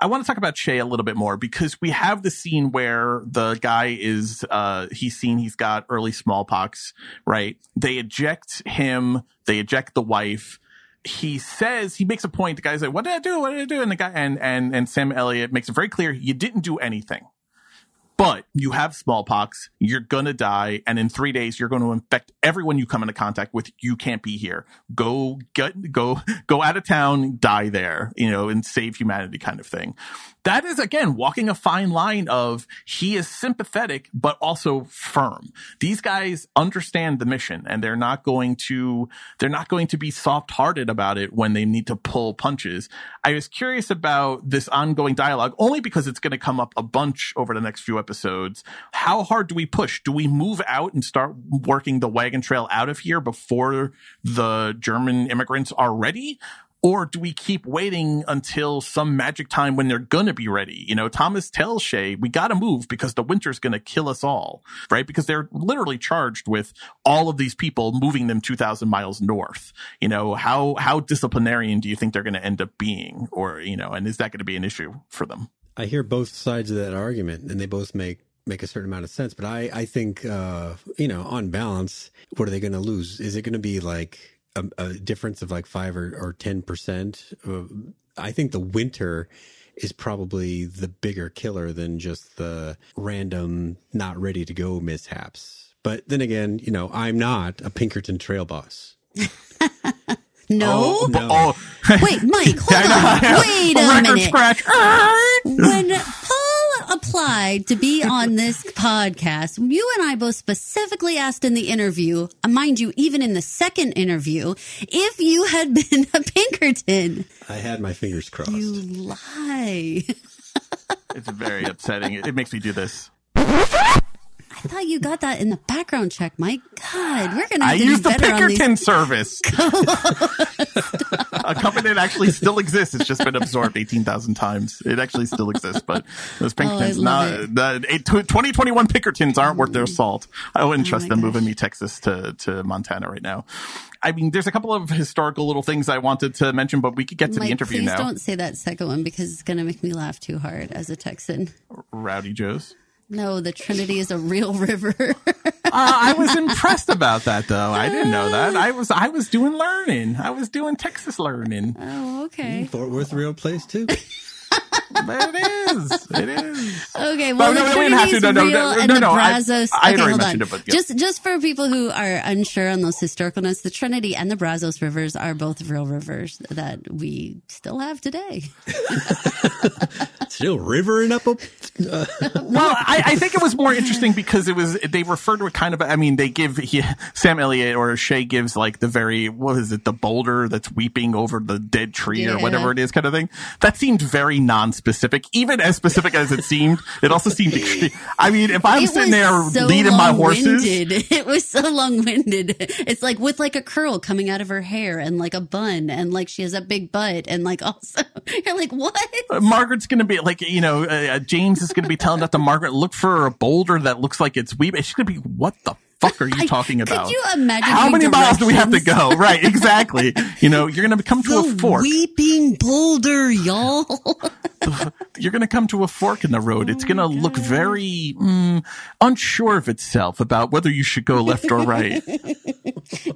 I want to talk about Shea a little bit more because we have the scene where the guy is uh he's seen he's got early smallpox, right? They eject him, they eject the wife. He says he makes a point. The guy's like, "What did I do? What did I do?" And the guy and and and Sam Elliott makes it very clear you didn't do anything but you have smallpox, you're gonna die, and in three days you're going to infect everyone you come into contact with. You can't be here. Go get go go out of town, die there, you know, and save humanity, kind of thing. That is again walking a fine line of he is sympathetic but also firm. These guys understand the mission and they're not going to they're not going to be soft-hearted about it when they need to pull punches. I was curious about this ongoing dialogue only because it's going to come up a bunch over the next few episodes. How hard do we push? Do we move out and start working the wagon trail out of here before the German immigrants are ready? Or do we keep waiting until some magic time when they're gonna be ready? You know, Thomas tells Shea, we gotta move because the winter's gonna kill us all, right? Because they're literally charged with all of these people moving them 2000 miles north. You know, how, how disciplinarian do you think they're gonna end up being? Or, you know, and is that gonna be an issue for them? I hear both sides of that argument and they both make make a certain amount of sense. But I, I think, uh, you know, on balance, what are they going to lose? Is it going to be like a, a, difference of like five or, or 10%? Uh, I think the winter is probably the bigger killer than just the random not ready to go mishaps. But then again, you know, I'm not a Pinkerton trail boss. [laughs] No. Oh, No. oh. Wait, Mike, [laughs] hold on. Wait a, minute. scratch. When [laughs] applied to be [laughs] on this podcast, you and I both specifically asked in the interview, uh, mind you, even in the second interview, if you had [laughs] been a Pinkerton. I had my fingers crossed. You lie. [laughs] It's very upsetting. It, it makes me do this. I thought you got that in the background check, Mike. God, we're gonna I to use do the better on these. Pinkerton service. [laughs] a company that actually still exists. It's just been absorbed 18,000 times. It actually still exists, but those oh, Pinkertons, Oh, not, the 2021 Pinkertons aren't worth their mm. salt. Oh, I wouldn't Oh trust my them moving me Texas to, to Montana right now. I mean, there's a couple of historical little things I wanted to mention, but we could get to Mike, the interview please now. don't say that second one because it's gonna make me laugh too hard as a Texan. Rowdy Joe's. No, the Trinity is a real river. [laughs] Uh, I was impressed about that though. I didn't know that. I was, I was doing learning. I was doing Texas learning. oh, okay. Fort Worth, real place too. But it is. It is. Okay, well, no, no, we didn't have to. No, no, no, no, no, I- Brazos. I had okay, hold on. it, but yeah. Just, just for people who are unsure on those historical notes, the Trinity and the Brazos rivers are both real rivers that we still have today. [laughs] Still rivering up a. Uh, Well, I, I think it was more interesting because it was they refer to it kind of. I mean, they give he, Sam Elliott or Shea gives like the very what is it the boulder that's weeping over the dead tree or Yeah. whatever it is kind of thing. That seemed very non-specific, even as specific as it seemed. It also seemed. Extreme. I mean, if I'm It sitting there so leading my horses. [laughs] It was so long-winded. It's like with like a curl coming out of her hair and like a bun and like she has a big butt and like [laughs] also you're like what? uh, Margaret's going to be like, you know, uh, uh, James is going to be telling that to Margaret, look for a boulder that looks like it's weeping. She's going to be, what the fuck are you talking could about? you imagine How many miles do we have to go? Right, exactly. [laughs] you know, you're going to come to a The fork. weeping boulder, y'all. [laughs] you're going to come to a fork in the road. It's going to look very mm, unsure of itself about whether you should go left or right. [laughs]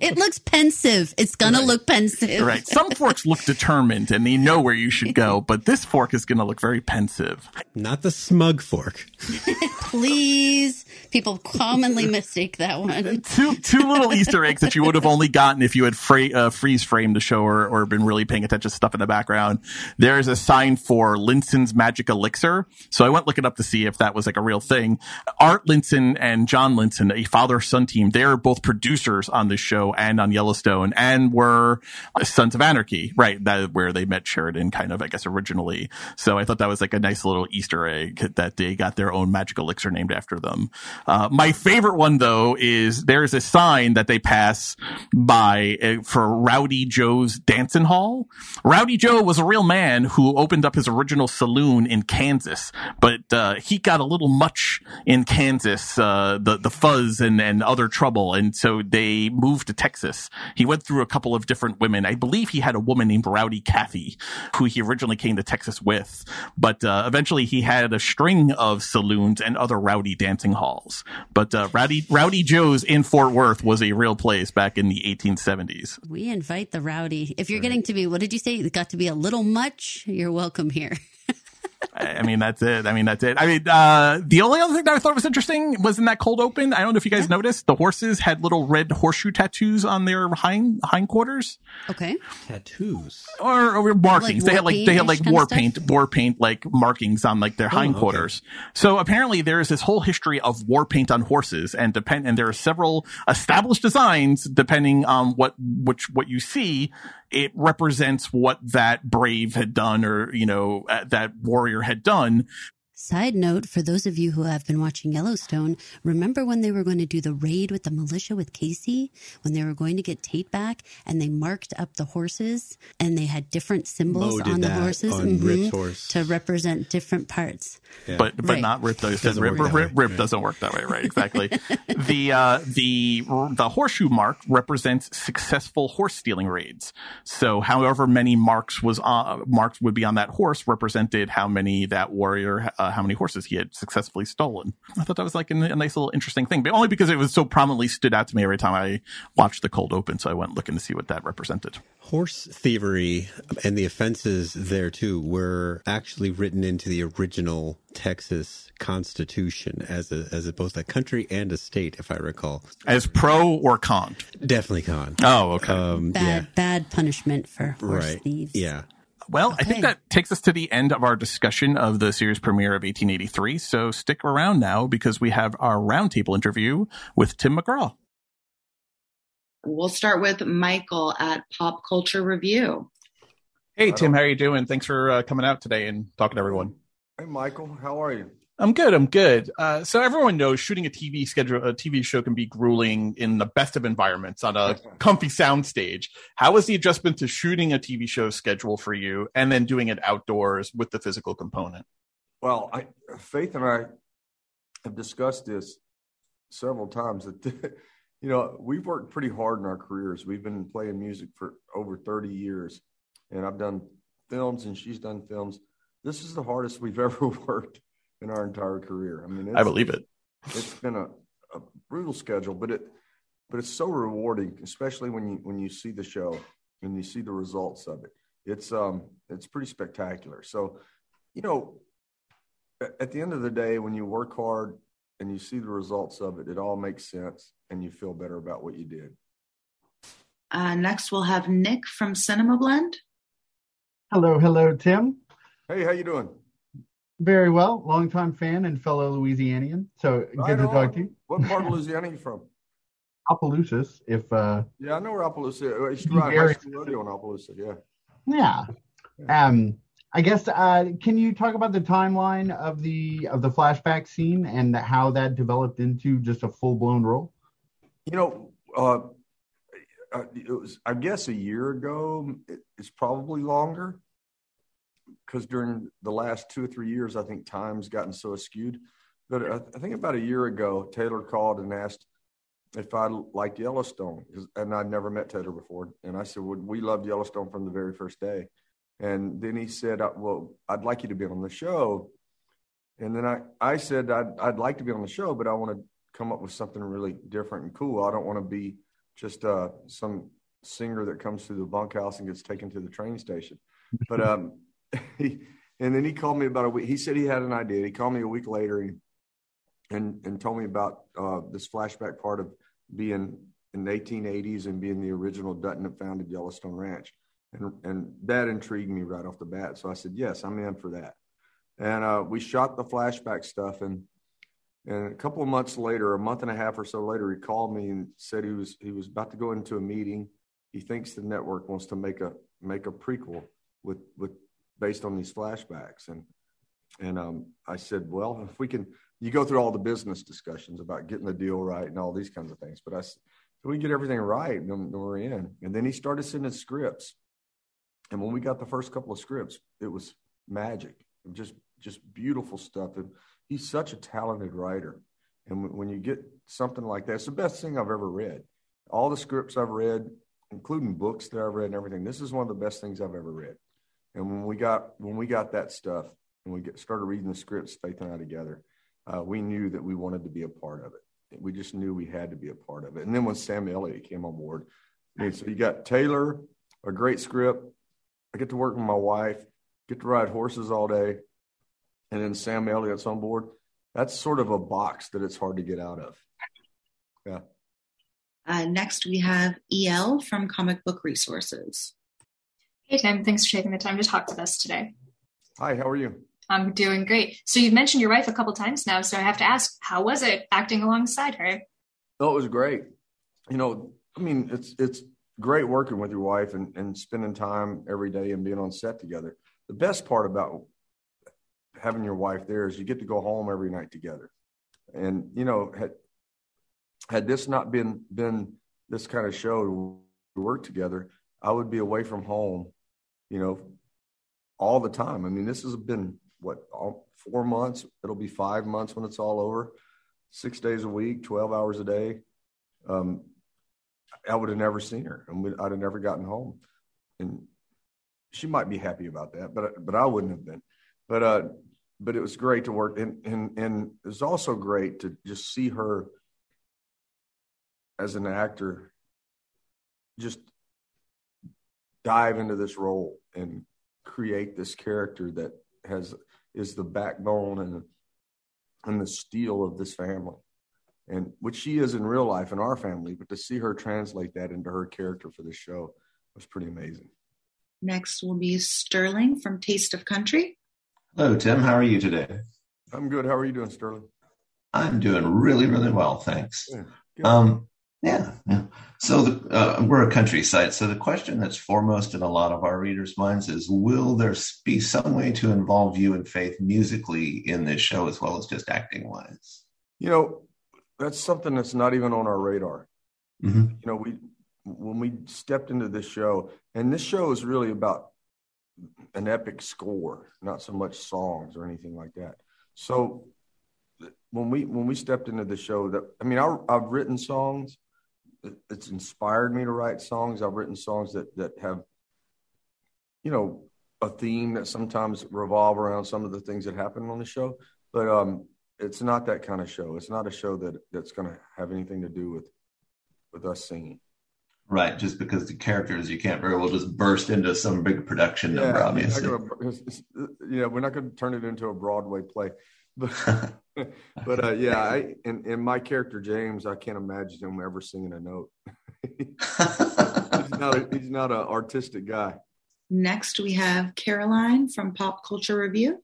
it looks pensive. It's gonna look pensive. right. Some forks look determined and they know where you should go, but this fork is going to look very pensive. not the smug fork. [laughs] Please. People commonly mistake that one. two two little Easter eggs that you would have only gotten if you had fra- uh, freeze framed the show or, or been really paying attention to stuff in the background. There's a sign for Linson's Magic Elixir. So I went looking up to see if that was like a real thing. Art Linson and John Linson, a father son team, they're both producers on this show and on Yellowstone and were Sons of Anarchy, right? That where they met Sheridan kind of, I guess, originally. So I thought that was like a nice little Easter egg that they got their own magic elixir named after them. Uh, my favorite one though is there's a sign that they pass by uh, for Rowdy Joe's Dancing Hall. Rowdy Joe was a real man who opened up his original saloon in Kansas, but uh, he got a little much in Kansas, uh, the the fuzz and and other trouble, and so they moved to Texas. He went through a couple of different women. I believe he had a woman named Rowdy Cathy, who he originally came to Texas with, but uh, eventually he had a string of saloons and other rowdy dancing halls. But uh, Rowdy Rowdy Joe's in Fort Worth was a real place back in the 1870s. We invite the rowdy. If you're getting to be, what did you say? It got to be a little much. You're welcome here. [laughs] I mean, that's it. I mean, that's it. I mean, uh, the only other thing that I thought was interesting was in that cold open. I don't know if you guys yeah. noticed the horses had little red horseshoe tattoos on their hind hindquarters. Okay. Tattoos or, or markings. Like they had like they had like war paint, war paint like markings on like their oh, hindquarters. Okay. So apparently there is this whole history of war paint on horses, and depend and there are several established designs depending on what which what you see it represents what that brave had done or, you know, uh, that warrior had done. Side note for those of you who have been watching Yellowstone, remember when they were going to do the raid with the militia with Kayce? When they were going to get Tate back and they marked up the horses and they had different symbols on the horses on mm-hmm, horse. to represent different parts. Yeah. But but right. not Rip though. Said Rip, Rip, Rip, Rip doesn't work that way, right? Exactly. [laughs] the uh, the the horseshoe mark represents successful horse stealing raids. So however many marks was uh, marks would be on that horse represented how many that warrior uh, how many horses he had successfully stolen. I thought that was like a, a, nice little interesting thing, but only because it was so prominently stood out to me every time I watched the cold open. So I went looking to see what that represented. Horse thievery and the offenses there too were actually written into the original Texas Constitution as a as a, both a country and a state, if I recall. As pro or con? Definitely con. Oh, okay. Um, bad yeah. bad punishment for horse right. thieves. Yeah. Well, okay. I think that takes us to the end of our discussion of the series premiere of 1883. So stick around now because we have our roundtable interview with Tim McGraw. We'll start with Michael at Pop Culture Review. Hey, Tim, how are you doing? Thanks for uh, coming out today and talking to everyone. Hey, Michael, how are you? I'm good. I'm good. Uh, so everyone knows shooting a TV schedule, a TV show can be grueling in the best of environments on a comfy soundstage. How was the adjustment to shooting a TV show schedule for you, and then doing it outdoors with the physical component? Well, I, Faith and I have discussed this several times. That [laughs] you know we've worked pretty hard in our careers. We've been playing music for over 30 years, and I've done films, and she's done films. This is the hardest we've [laughs] ever worked in our entire career. I mean, I believe it. It's been a, a brutal schedule, but it but it's so rewarding, especially when you when you see the show and you see the results of it. It's um it's pretty spectacular. So, you know, at the end of the day, when you work hard and you see the results of it, it all makes sense, and you feel better about what you did. Uh, next, we'll have Nick from Cinema Blend. Hello, hello, Tim. Hey, how you doing? Very well. Longtime fan and fellow Louisianian. So right good to talk to you. What part of [laughs] Louisiana are you from? Opelousas, if uh Yeah, I know where Opelousas I used to ride high school rodeo in Opelousas, yeah. Yeah. Um I guess uh can you talk about the timeline of the of the flashback scene and how that developed into just a full blown role? You know, uh, uh it was I guess a year ago. It's probably longer because during the last two or three years, I think time's gotten so skewed. But I, think about a year ago, Taylor called and asked if I liked Yellowstone, and I'd never met Taylor before. And I said, "Well, we loved Yellowstone from the very first day." And then he said, "Well, I'd like you to be on the show." And then I, I said, I'd, I'd like to be on the show, but I want to come up with something really different and cool. I don't want to be just uh, some singer that comes through the bunkhouse and gets taken to the train station. But um, [laughs] and then he called me about a week. He said he had an idea. He called me a week later and and, and told me about uh, this flashback part of being in the 1880s and being the original Dutton that founded Yellowstone Ranch. And, and that intrigued me right off the bat. So I said, yes, I'm in for that. And uh, we shot the flashback stuff. And, and a couple of months later, a month and a half or so later, he called me and said he was, he was about to go into a meeting. He thinks the network wants to make a, make a prequel with, with based on these flashbacks. And and um, I said, well, if we can, you go through all the business discussions about getting the deal right and all these kinds of things. But I said, we get everything right, and then we're in. And then he started sending scripts. And when we got the first couple of scripts, it was magic, just just beautiful stuff. And he's such a talented writer. And when you get something like that, it's the best thing I've ever read. All the scripts I've read, including books that I've read and everything, this is one of the best things I've ever read. And when we got when we got that stuff and we get, started reading the scripts, Faith and I together, uh, we knew that we wanted to be a part of it. We just knew we had to be a part of it. And then when Sam Elliott came on board, I mean, so you got Taylor, a great script. I get to work with my wife, get to ride horses all day, and then Sam Elliott's on board, that's sort of a box that it's hard to get out of. Yeah. Uh, next, we have EL from Comic Book Resources. Hey, Tim. Thanks for taking the time to talk with us today. Hi, how are you? I'm doing great. So you've mentioned your wife a couple times now, so I have to ask, how was it acting alongside her? Oh, it was great. You know, I mean, it's it's great working with your wife and, and spending time every day and being on set together. The best part about having your wife there is you get to go home every night together. And you know, had had this not been been this kind of show to work together, I would be away from home, you know, all the time. I mean, this has been what all, four months. It'll be five months when it's all over. Six days a week, twelve hours a day. Um, I would have never seen her, and I'd have never gotten home. And she might be happy about that, but but I wouldn't have been. But uh, but it was great to work, and and and it was also great to just see her as an actor, just dive into this role and create this character that has is the backbone and and the steel of this family. And which she is in real life in our family but to see her translate that into her character for this show was pretty amazing. Next will be sterling from taste of country. Hello tim. How are you today? I'm good. How are you doing sterling? I'm doing really really well. Thanks. Yeah, um yeah, yeah. So the, uh, we're a countryside. So the question that's foremost in a lot of our readers' minds is: Will there be some way to involve you and Faith musically in this show as well as just acting wise? You know, that's something that's not even on our radar. Mm-hmm. You know, we when we stepped into this show, and this show is really about an epic score, not so much songs or anything like that. So when we when we stepped into the show, that I mean, I, I've written songs it's inspired me to write songs. I've written songs that that have, you know, a theme that sometimes revolve around some of the things that happen on the show. But um, it's not that kind of show. It's not a show that that's going to have anything to do with with us singing. Right, just because the characters, you can't very well just burst into some big production number. Yeah, obviously, gonna, yeah, we're not going to turn it into a Broadway play. [laughs] But [laughs] but uh, yeah, I [laughs] and, and my character James, I can't imagine him ever singing a note. [laughs] he's not a, he's not an artistic guy. Next, we have Caroline from Pop Culture Review.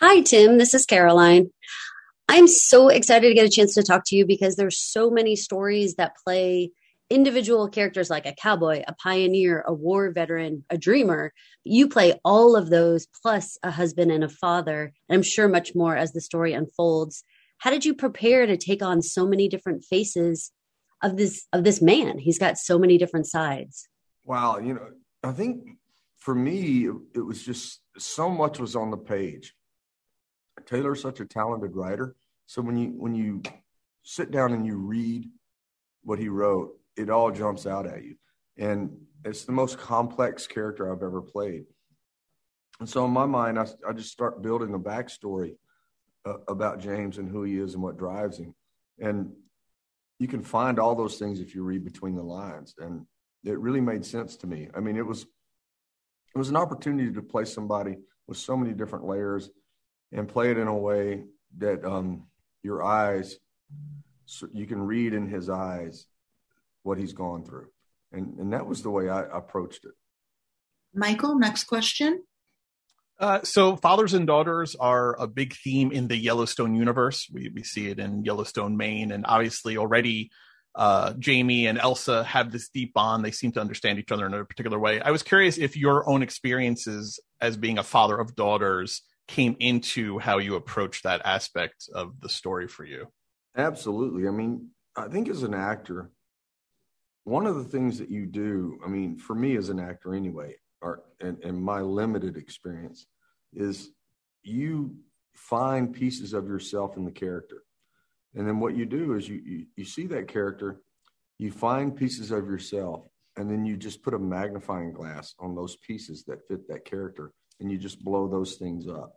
Hi, Tim. This is Caroline. I'm so excited to get a chance to talk to you because there's so many stories that play individual characters like a cowboy, a pioneer, a war veteran, a dreamer. You play all of those plus a husband and a father, and I'm sure much more as the story unfolds. How did you prepare to take on so many different faces of this of this man? He's got so many different sides. Wow, you know, I think for me it was just so much was on the page. Taylor's such a talented writer, so when you when you sit down and you read what he wrote, it all jumps out at you. And it's the most complex character I've ever played. And so in my mind, I, I just start building a backstory uh, about James and who he is and what drives him. And you can find all those things if you read between the lines. And it really made sense to me. I mean, it was it was an opportunity to play somebody with so many different layers and play it in a way that um, your eyes so you can read in his eyes what he's gone through. And, and that was the way I approached it. Michael, next question. Uh, so fathers and daughters are a big theme in the Yellowstone universe. We, we see it in Yellowstone, Maine, and obviously already uh, Jamie and Elsa have this deep bond. They seem to understand each other in a particular way. I was curious if your own experiences as being a father of daughters came into how you approach that aspect of the story for you. Absolutely. I mean, I think as an actor, one of the things that you do, I mean, for me as an actor anyway, or and, and my limited experience, is you find pieces of yourself in the character. And then what you do is you, you, you see that character, you find pieces of yourself, and then you just put a magnifying glass on those pieces that fit that character, and you just blow those things up.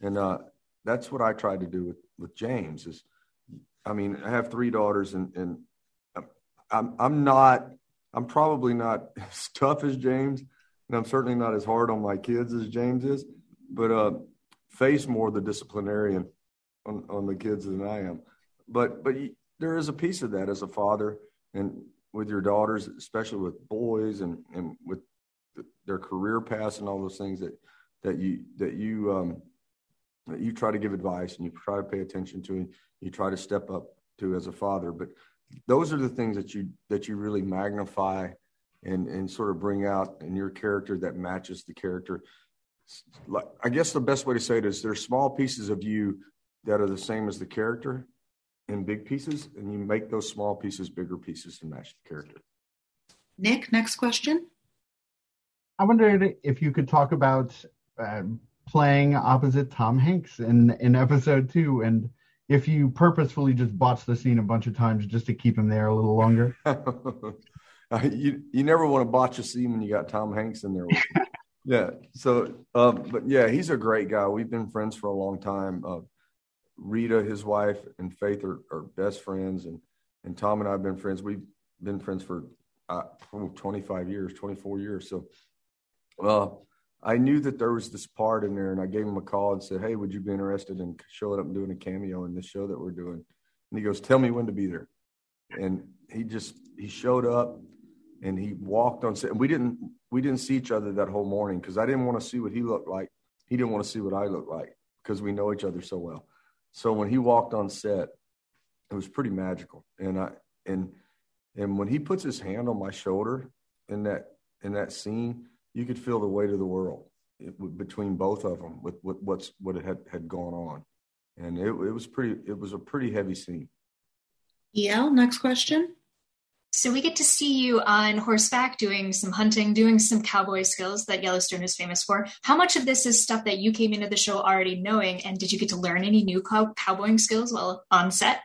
And uh, that's what I tried to do with, with James. Is I mean, I have three daughters, and, and I'm I'm not I'm probably not [laughs] as tough as James, and I'm certainly not as hard on my kids as James is. But uh, Faye's more the disciplinarian on, on the kids than I am. But but there is a piece of that as a father and with your daughters, especially with boys and, and with their career paths and all those things that that you that you um, that you try to give advice and you try to pay attention to and you try to step up to as a father. But those are the things that you that you really magnify and and sort of bring out in your character that matches the character. I guess the best way to say it is there's small pieces of you that are the same as the character in big pieces, and you make those small pieces bigger pieces to match the character. Nick, next question. I wondered if you could talk about uh, playing opposite Tom Hanks in in episode two, and if you purposefully just botch the scene a bunch of times just to keep him there a little longer. [laughs] you you never want to botch a scene when you got Tom Hanks in there. [laughs] yeah. So, um, but yeah, he's a great guy. We've been friends for a long time. Uh, Rita, his wife, and Faith are, are best friends, and and Tom and I have been friends. We've been friends for uh, 25 years, 24 years. So, uh, I knew that there was this part in there, and I gave him a call and said, "Hey, would you be interested in showing up and doing a cameo in this show that we're doing?" And he goes, "Tell me when to be there." And he just he showed up, and he walked on set. And we didn't we didn't see each other that whole morning because I didn't want to see what he looked like. He didn't want to see what I looked like because we know each other so well. So when he walked on set, it was pretty magical. And I and and when he puts his hand on my shoulder in that in that scene, you could feel the weight of the world eh, it, between both of them with, with what's what had had gone on, and it, it was pretty. It was a pretty heavy scene. El, next question. So we get to see you on horseback doing some hunting, doing some cowboy skills that Yellowstone is famous for. How much of this is stuff that you came into the show already knowing, and did you get to learn any new cow- cowboying skills while on set?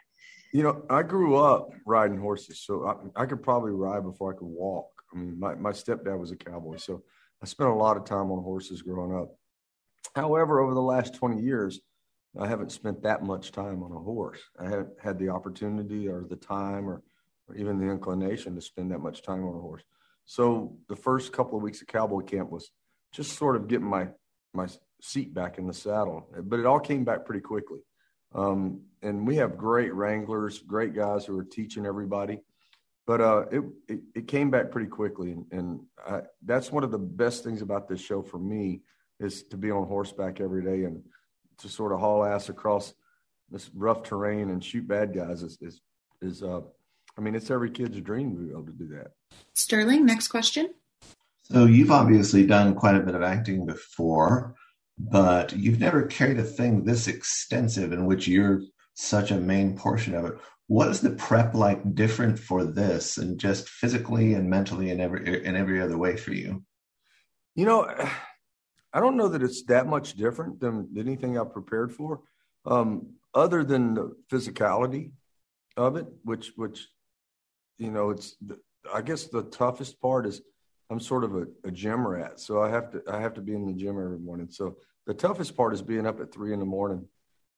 You know, I grew up riding horses, so I, I, could probably ride before I could walk. I mean, my, my stepdad was a cowboy, so I spent a lot of time on horses growing up. However, over the last 20 years, I haven't spent that much time on a horse. I haven't had the opportunity or the time or or even the inclination to spend that much time on a horse. So the first couple of weeks of cowboy camp was just sort of getting my my seat back in the saddle, but it all came back pretty quickly. Um, and we have great wranglers, great guys who are teaching everybody. But uh, it, it, it came back pretty quickly, and, and I, that's one of the best things about this show for me is to be on horseback every day and to sort of haul ass across this rough terrain and shoot bad guys is is, is uh, I mean, it's every kid's dream to be able to do that. Sterling, next question. So you've obviously done quite a bit of acting before, but you've never carried a thing this extensive in which you're such a main portion of it. What is the prep like different for this and just physically and mentally and every in every other way for you? You know, [sighs] I don't know that it's that much different than, anything I've prepared for, um, other than the physicality of it, which which you know, it's I guess the toughest part is I'm sort of a, a gym rat, so I have to I have to be in the gym every morning. So the toughest part is being up at three in the morning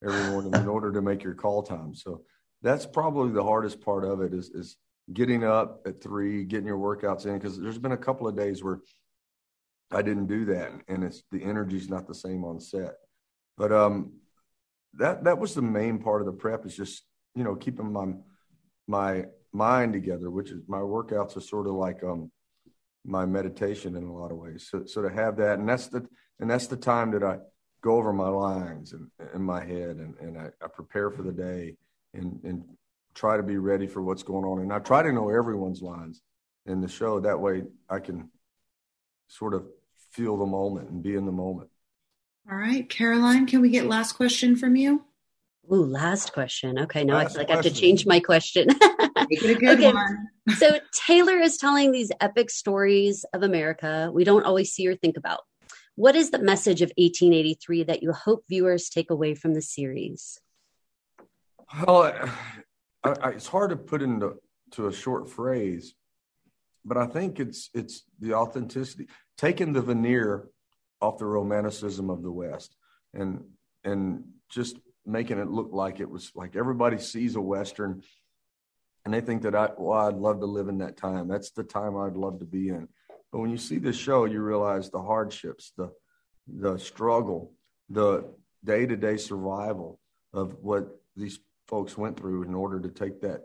every morning in order to make your call time. So that's probably the hardest part of it is is getting up at three, getting your workouts in. Because there's been a couple of days where I didn't do that, and it's the energy's not the same on set. But um, that that was the main part of the prep is just you know keeping my my mind together, which is my workouts are sort of like um my meditation in a lot of ways. So so to have that, and that's the and that's the time that I go over my lines and in my head and, and I, I prepare for the day and and try to be ready for what's going on. And I try to know everyone's lines in the show. That way I can sort of feel the moment and be in the moment. All right. Caroline, can we get last question from you? Ooh, last question. Okay, now last I feel like question. I have to change my question. Make it a good okay. one. so Taylor is telling these epic stories of America we don't always see or think about. What is the message of 1883 that you hope viewers take away from the series? Well, I, I, it's hard to put into to a short phrase, but I think it's it's the authenticity, taking the veneer off the romanticism of the West, and and just making it look like it was like everybody sees a Western and they think that I, well, I'd love to live in that time. That's the time I'd love to be in. But when you see the show, you realize the hardships, the the struggle, the day to day survival of what these folks went through in order to take that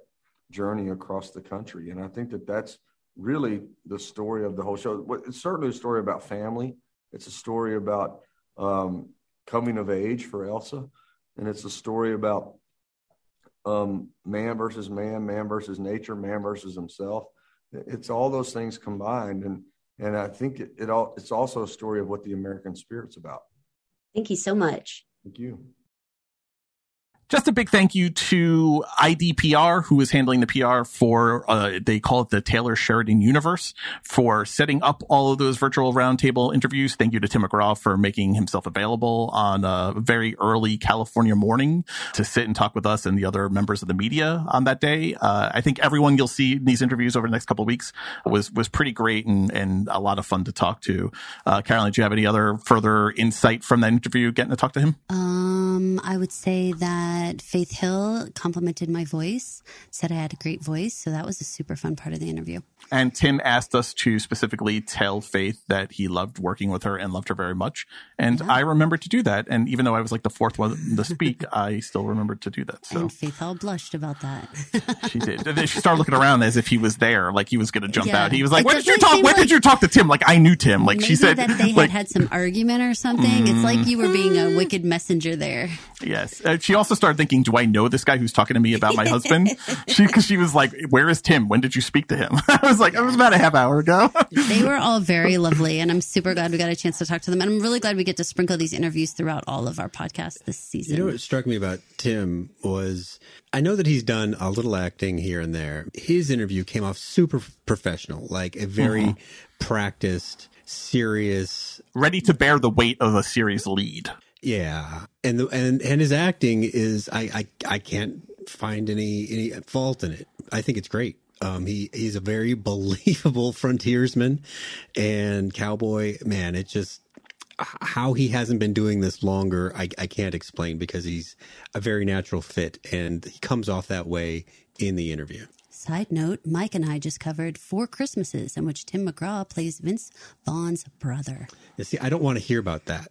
journey across the country. And I think that that's really the story of the whole show. It's certainly a story about family. It's a story about um, coming of age for Elsa, and it's a story about um, man versus man, man versus nature, man versus himself. It's all those things combined, and and I think it, it all. It's also a story of what the American spirit's about. Thank you so much. Thank you. Just a big thank you to IDPR, who is handling the PR for, uh, they call it the Taylor Sheridan universe for setting up all of those virtual roundtable interviews. Thank you to Tim McGraw for making himself available on a very early California morning to sit and talk with us and the other members of the media on that day. Uh, I think everyone you'll see in these interviews over the next couple of weeks was, was pretty great and, and a lot of fun to talk to. Uh, Caroline, do you have any other further insight from that interview getting to talk to him? Um, I would say that that Faith Hill complimented my voice, said I had a great voice. So that was a super fun part of the interview. And Tim asked us to specifically tell Faith that he loved working with her and loved her very much. And yeah. I remembered to do that. And even though I was like the fourth one to speak, [laughs] I still remembered to do that. So and Faith all blushed about that. [laughs] she did. And then she started looking around as if he was there, like he was going to jump yeah. out. He was like, "When did you talk? When like, did you talk to Tim?" Like I knew Tim. Like she said that they like, had had some argument or something. Mm, it's like you were being a wicked messenger there. Yes. Uh, she also started thinking, "Do I know this guy who's talking to me about my husband?" [laughs] she because she was like, "Where is Tim? When did you speak to him?" [laughs] I was like, "It was about a half hour ago." [laughs] they were all very lovely, and I'm super glad we got a chance to talk to them. And I'm really glad we get to sprinkle these interviews throughout all of our podcasts this season. You know what struck me about Tim was I know that he's done a little acting here and there. His interview came off super professional, like a very mm-hmm. practiced, serious, ready to bear the weight of a series lead. Yeah, and the, and and his acting is I I I can't find any any fault in it. I think it's great. Um, he he's a very [laughs] believable frontiersman and cowboy. Man, it just how he hasn't been doing this longer, I, I can't explain because he's a very natural fit and he comes off that way in the interview. Side note, Mike and I just covered Four Christmases in which Tim McGraw plays Vince Vaughn's brother. You see, I don't want to hear about that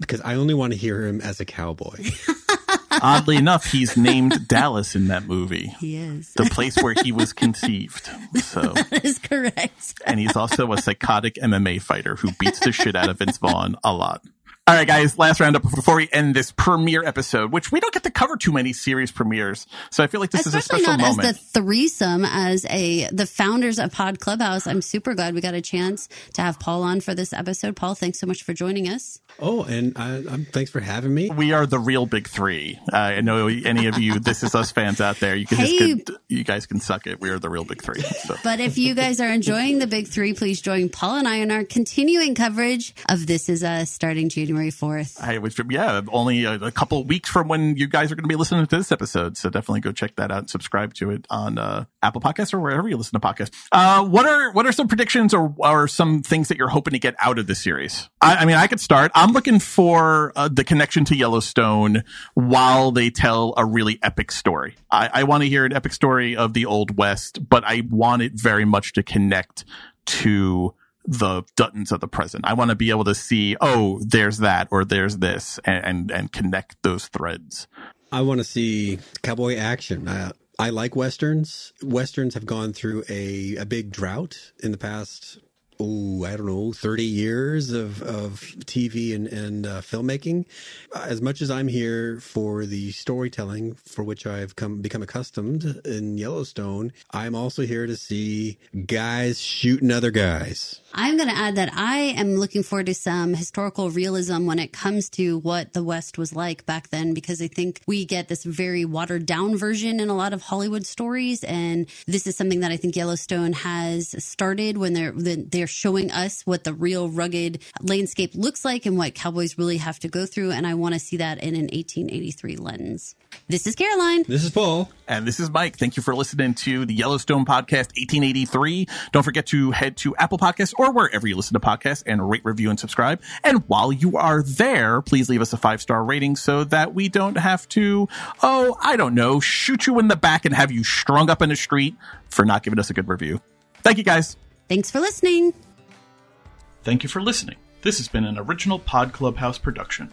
because I only want to hear him as a cowboy. [laughs] Oddly enough, he's named Dallas in that movie. He is. The place where he was conceived. So [laughs] that is correct. and he's also a psychotic MMA fighter who beats the shit out of Vince Vaughn a lot. All right, guys, last roundup before we end this premiere episode, which we don't get to cover too many series premieres. So I feel like this Especially is a special not moment. As the threesome, as a the founders of Pod Clubhouse, I'm super glad we got a chance to have Paul on for this episode. Paul, thanks so much for joining us. Oh, and I, am thanks for having me. We are the real big three. Uh, I know any of you, This Is Us fans out there, you can hey, just you guys can suck it. We are the real big three. So. But if you guys are enjoying the big three, please join Paul and I in our continuing coverage of This Is Us starting January 4th. I was, yeah, only a, a couple weeks from when you guys are going to be listening to this episode. So definitely go check that out and subscribe to it on uh, Apple Podcasts or wherever you listen to podcasts. Uh, what are what are some predictions or, or some things that you're hoping to get out of this series? I, I mean, I could start. I'm looking for uh, the connection to Yellowstone while they tell a really epic story. I, I want to hear an epic story of the Old West, but I want it very much to connect to the Duttons of the present. I want to be able to see, oh, there's that or there's this and, and, and connect those threads. I want to see cowboy action. I, I like westerns. Westerns have gone through a, a big drought in the past oh, I don't know, 30 years of, of TV and, and uh, filmmaking. As much as I'm here for the storytelling for which I've come become accustomed in Yellowstone, I'm also here to see guys shooting other guys. I'm going to add that I am looking forward to some historical realism when it comes to what the West was like back then, because I think we get this very watered down version in a lot of Hollywood stories. And this is something that I think Yellowstone has started when they're, they're showing us what the real rugged landscape looks like and what cowboys really have to go through. And I want to see that in an 1883 lens. This is Caroline. This is Paul. And this is Mike. Thank you for listening to the Yellowstone Podcast 1883. Don't forget to head to Apple Podcasts or wherever you listen to podcasts and rate, review, and subscribe. And while you are there, please leave us a five star rating so that we don't have to, oh, I don't know, shoot you in the back and have you strung up in the street for not giving us a good review. Thank you guys. Thanks for listening. Thank you for listening. This has been an original Pod Clubhouse production.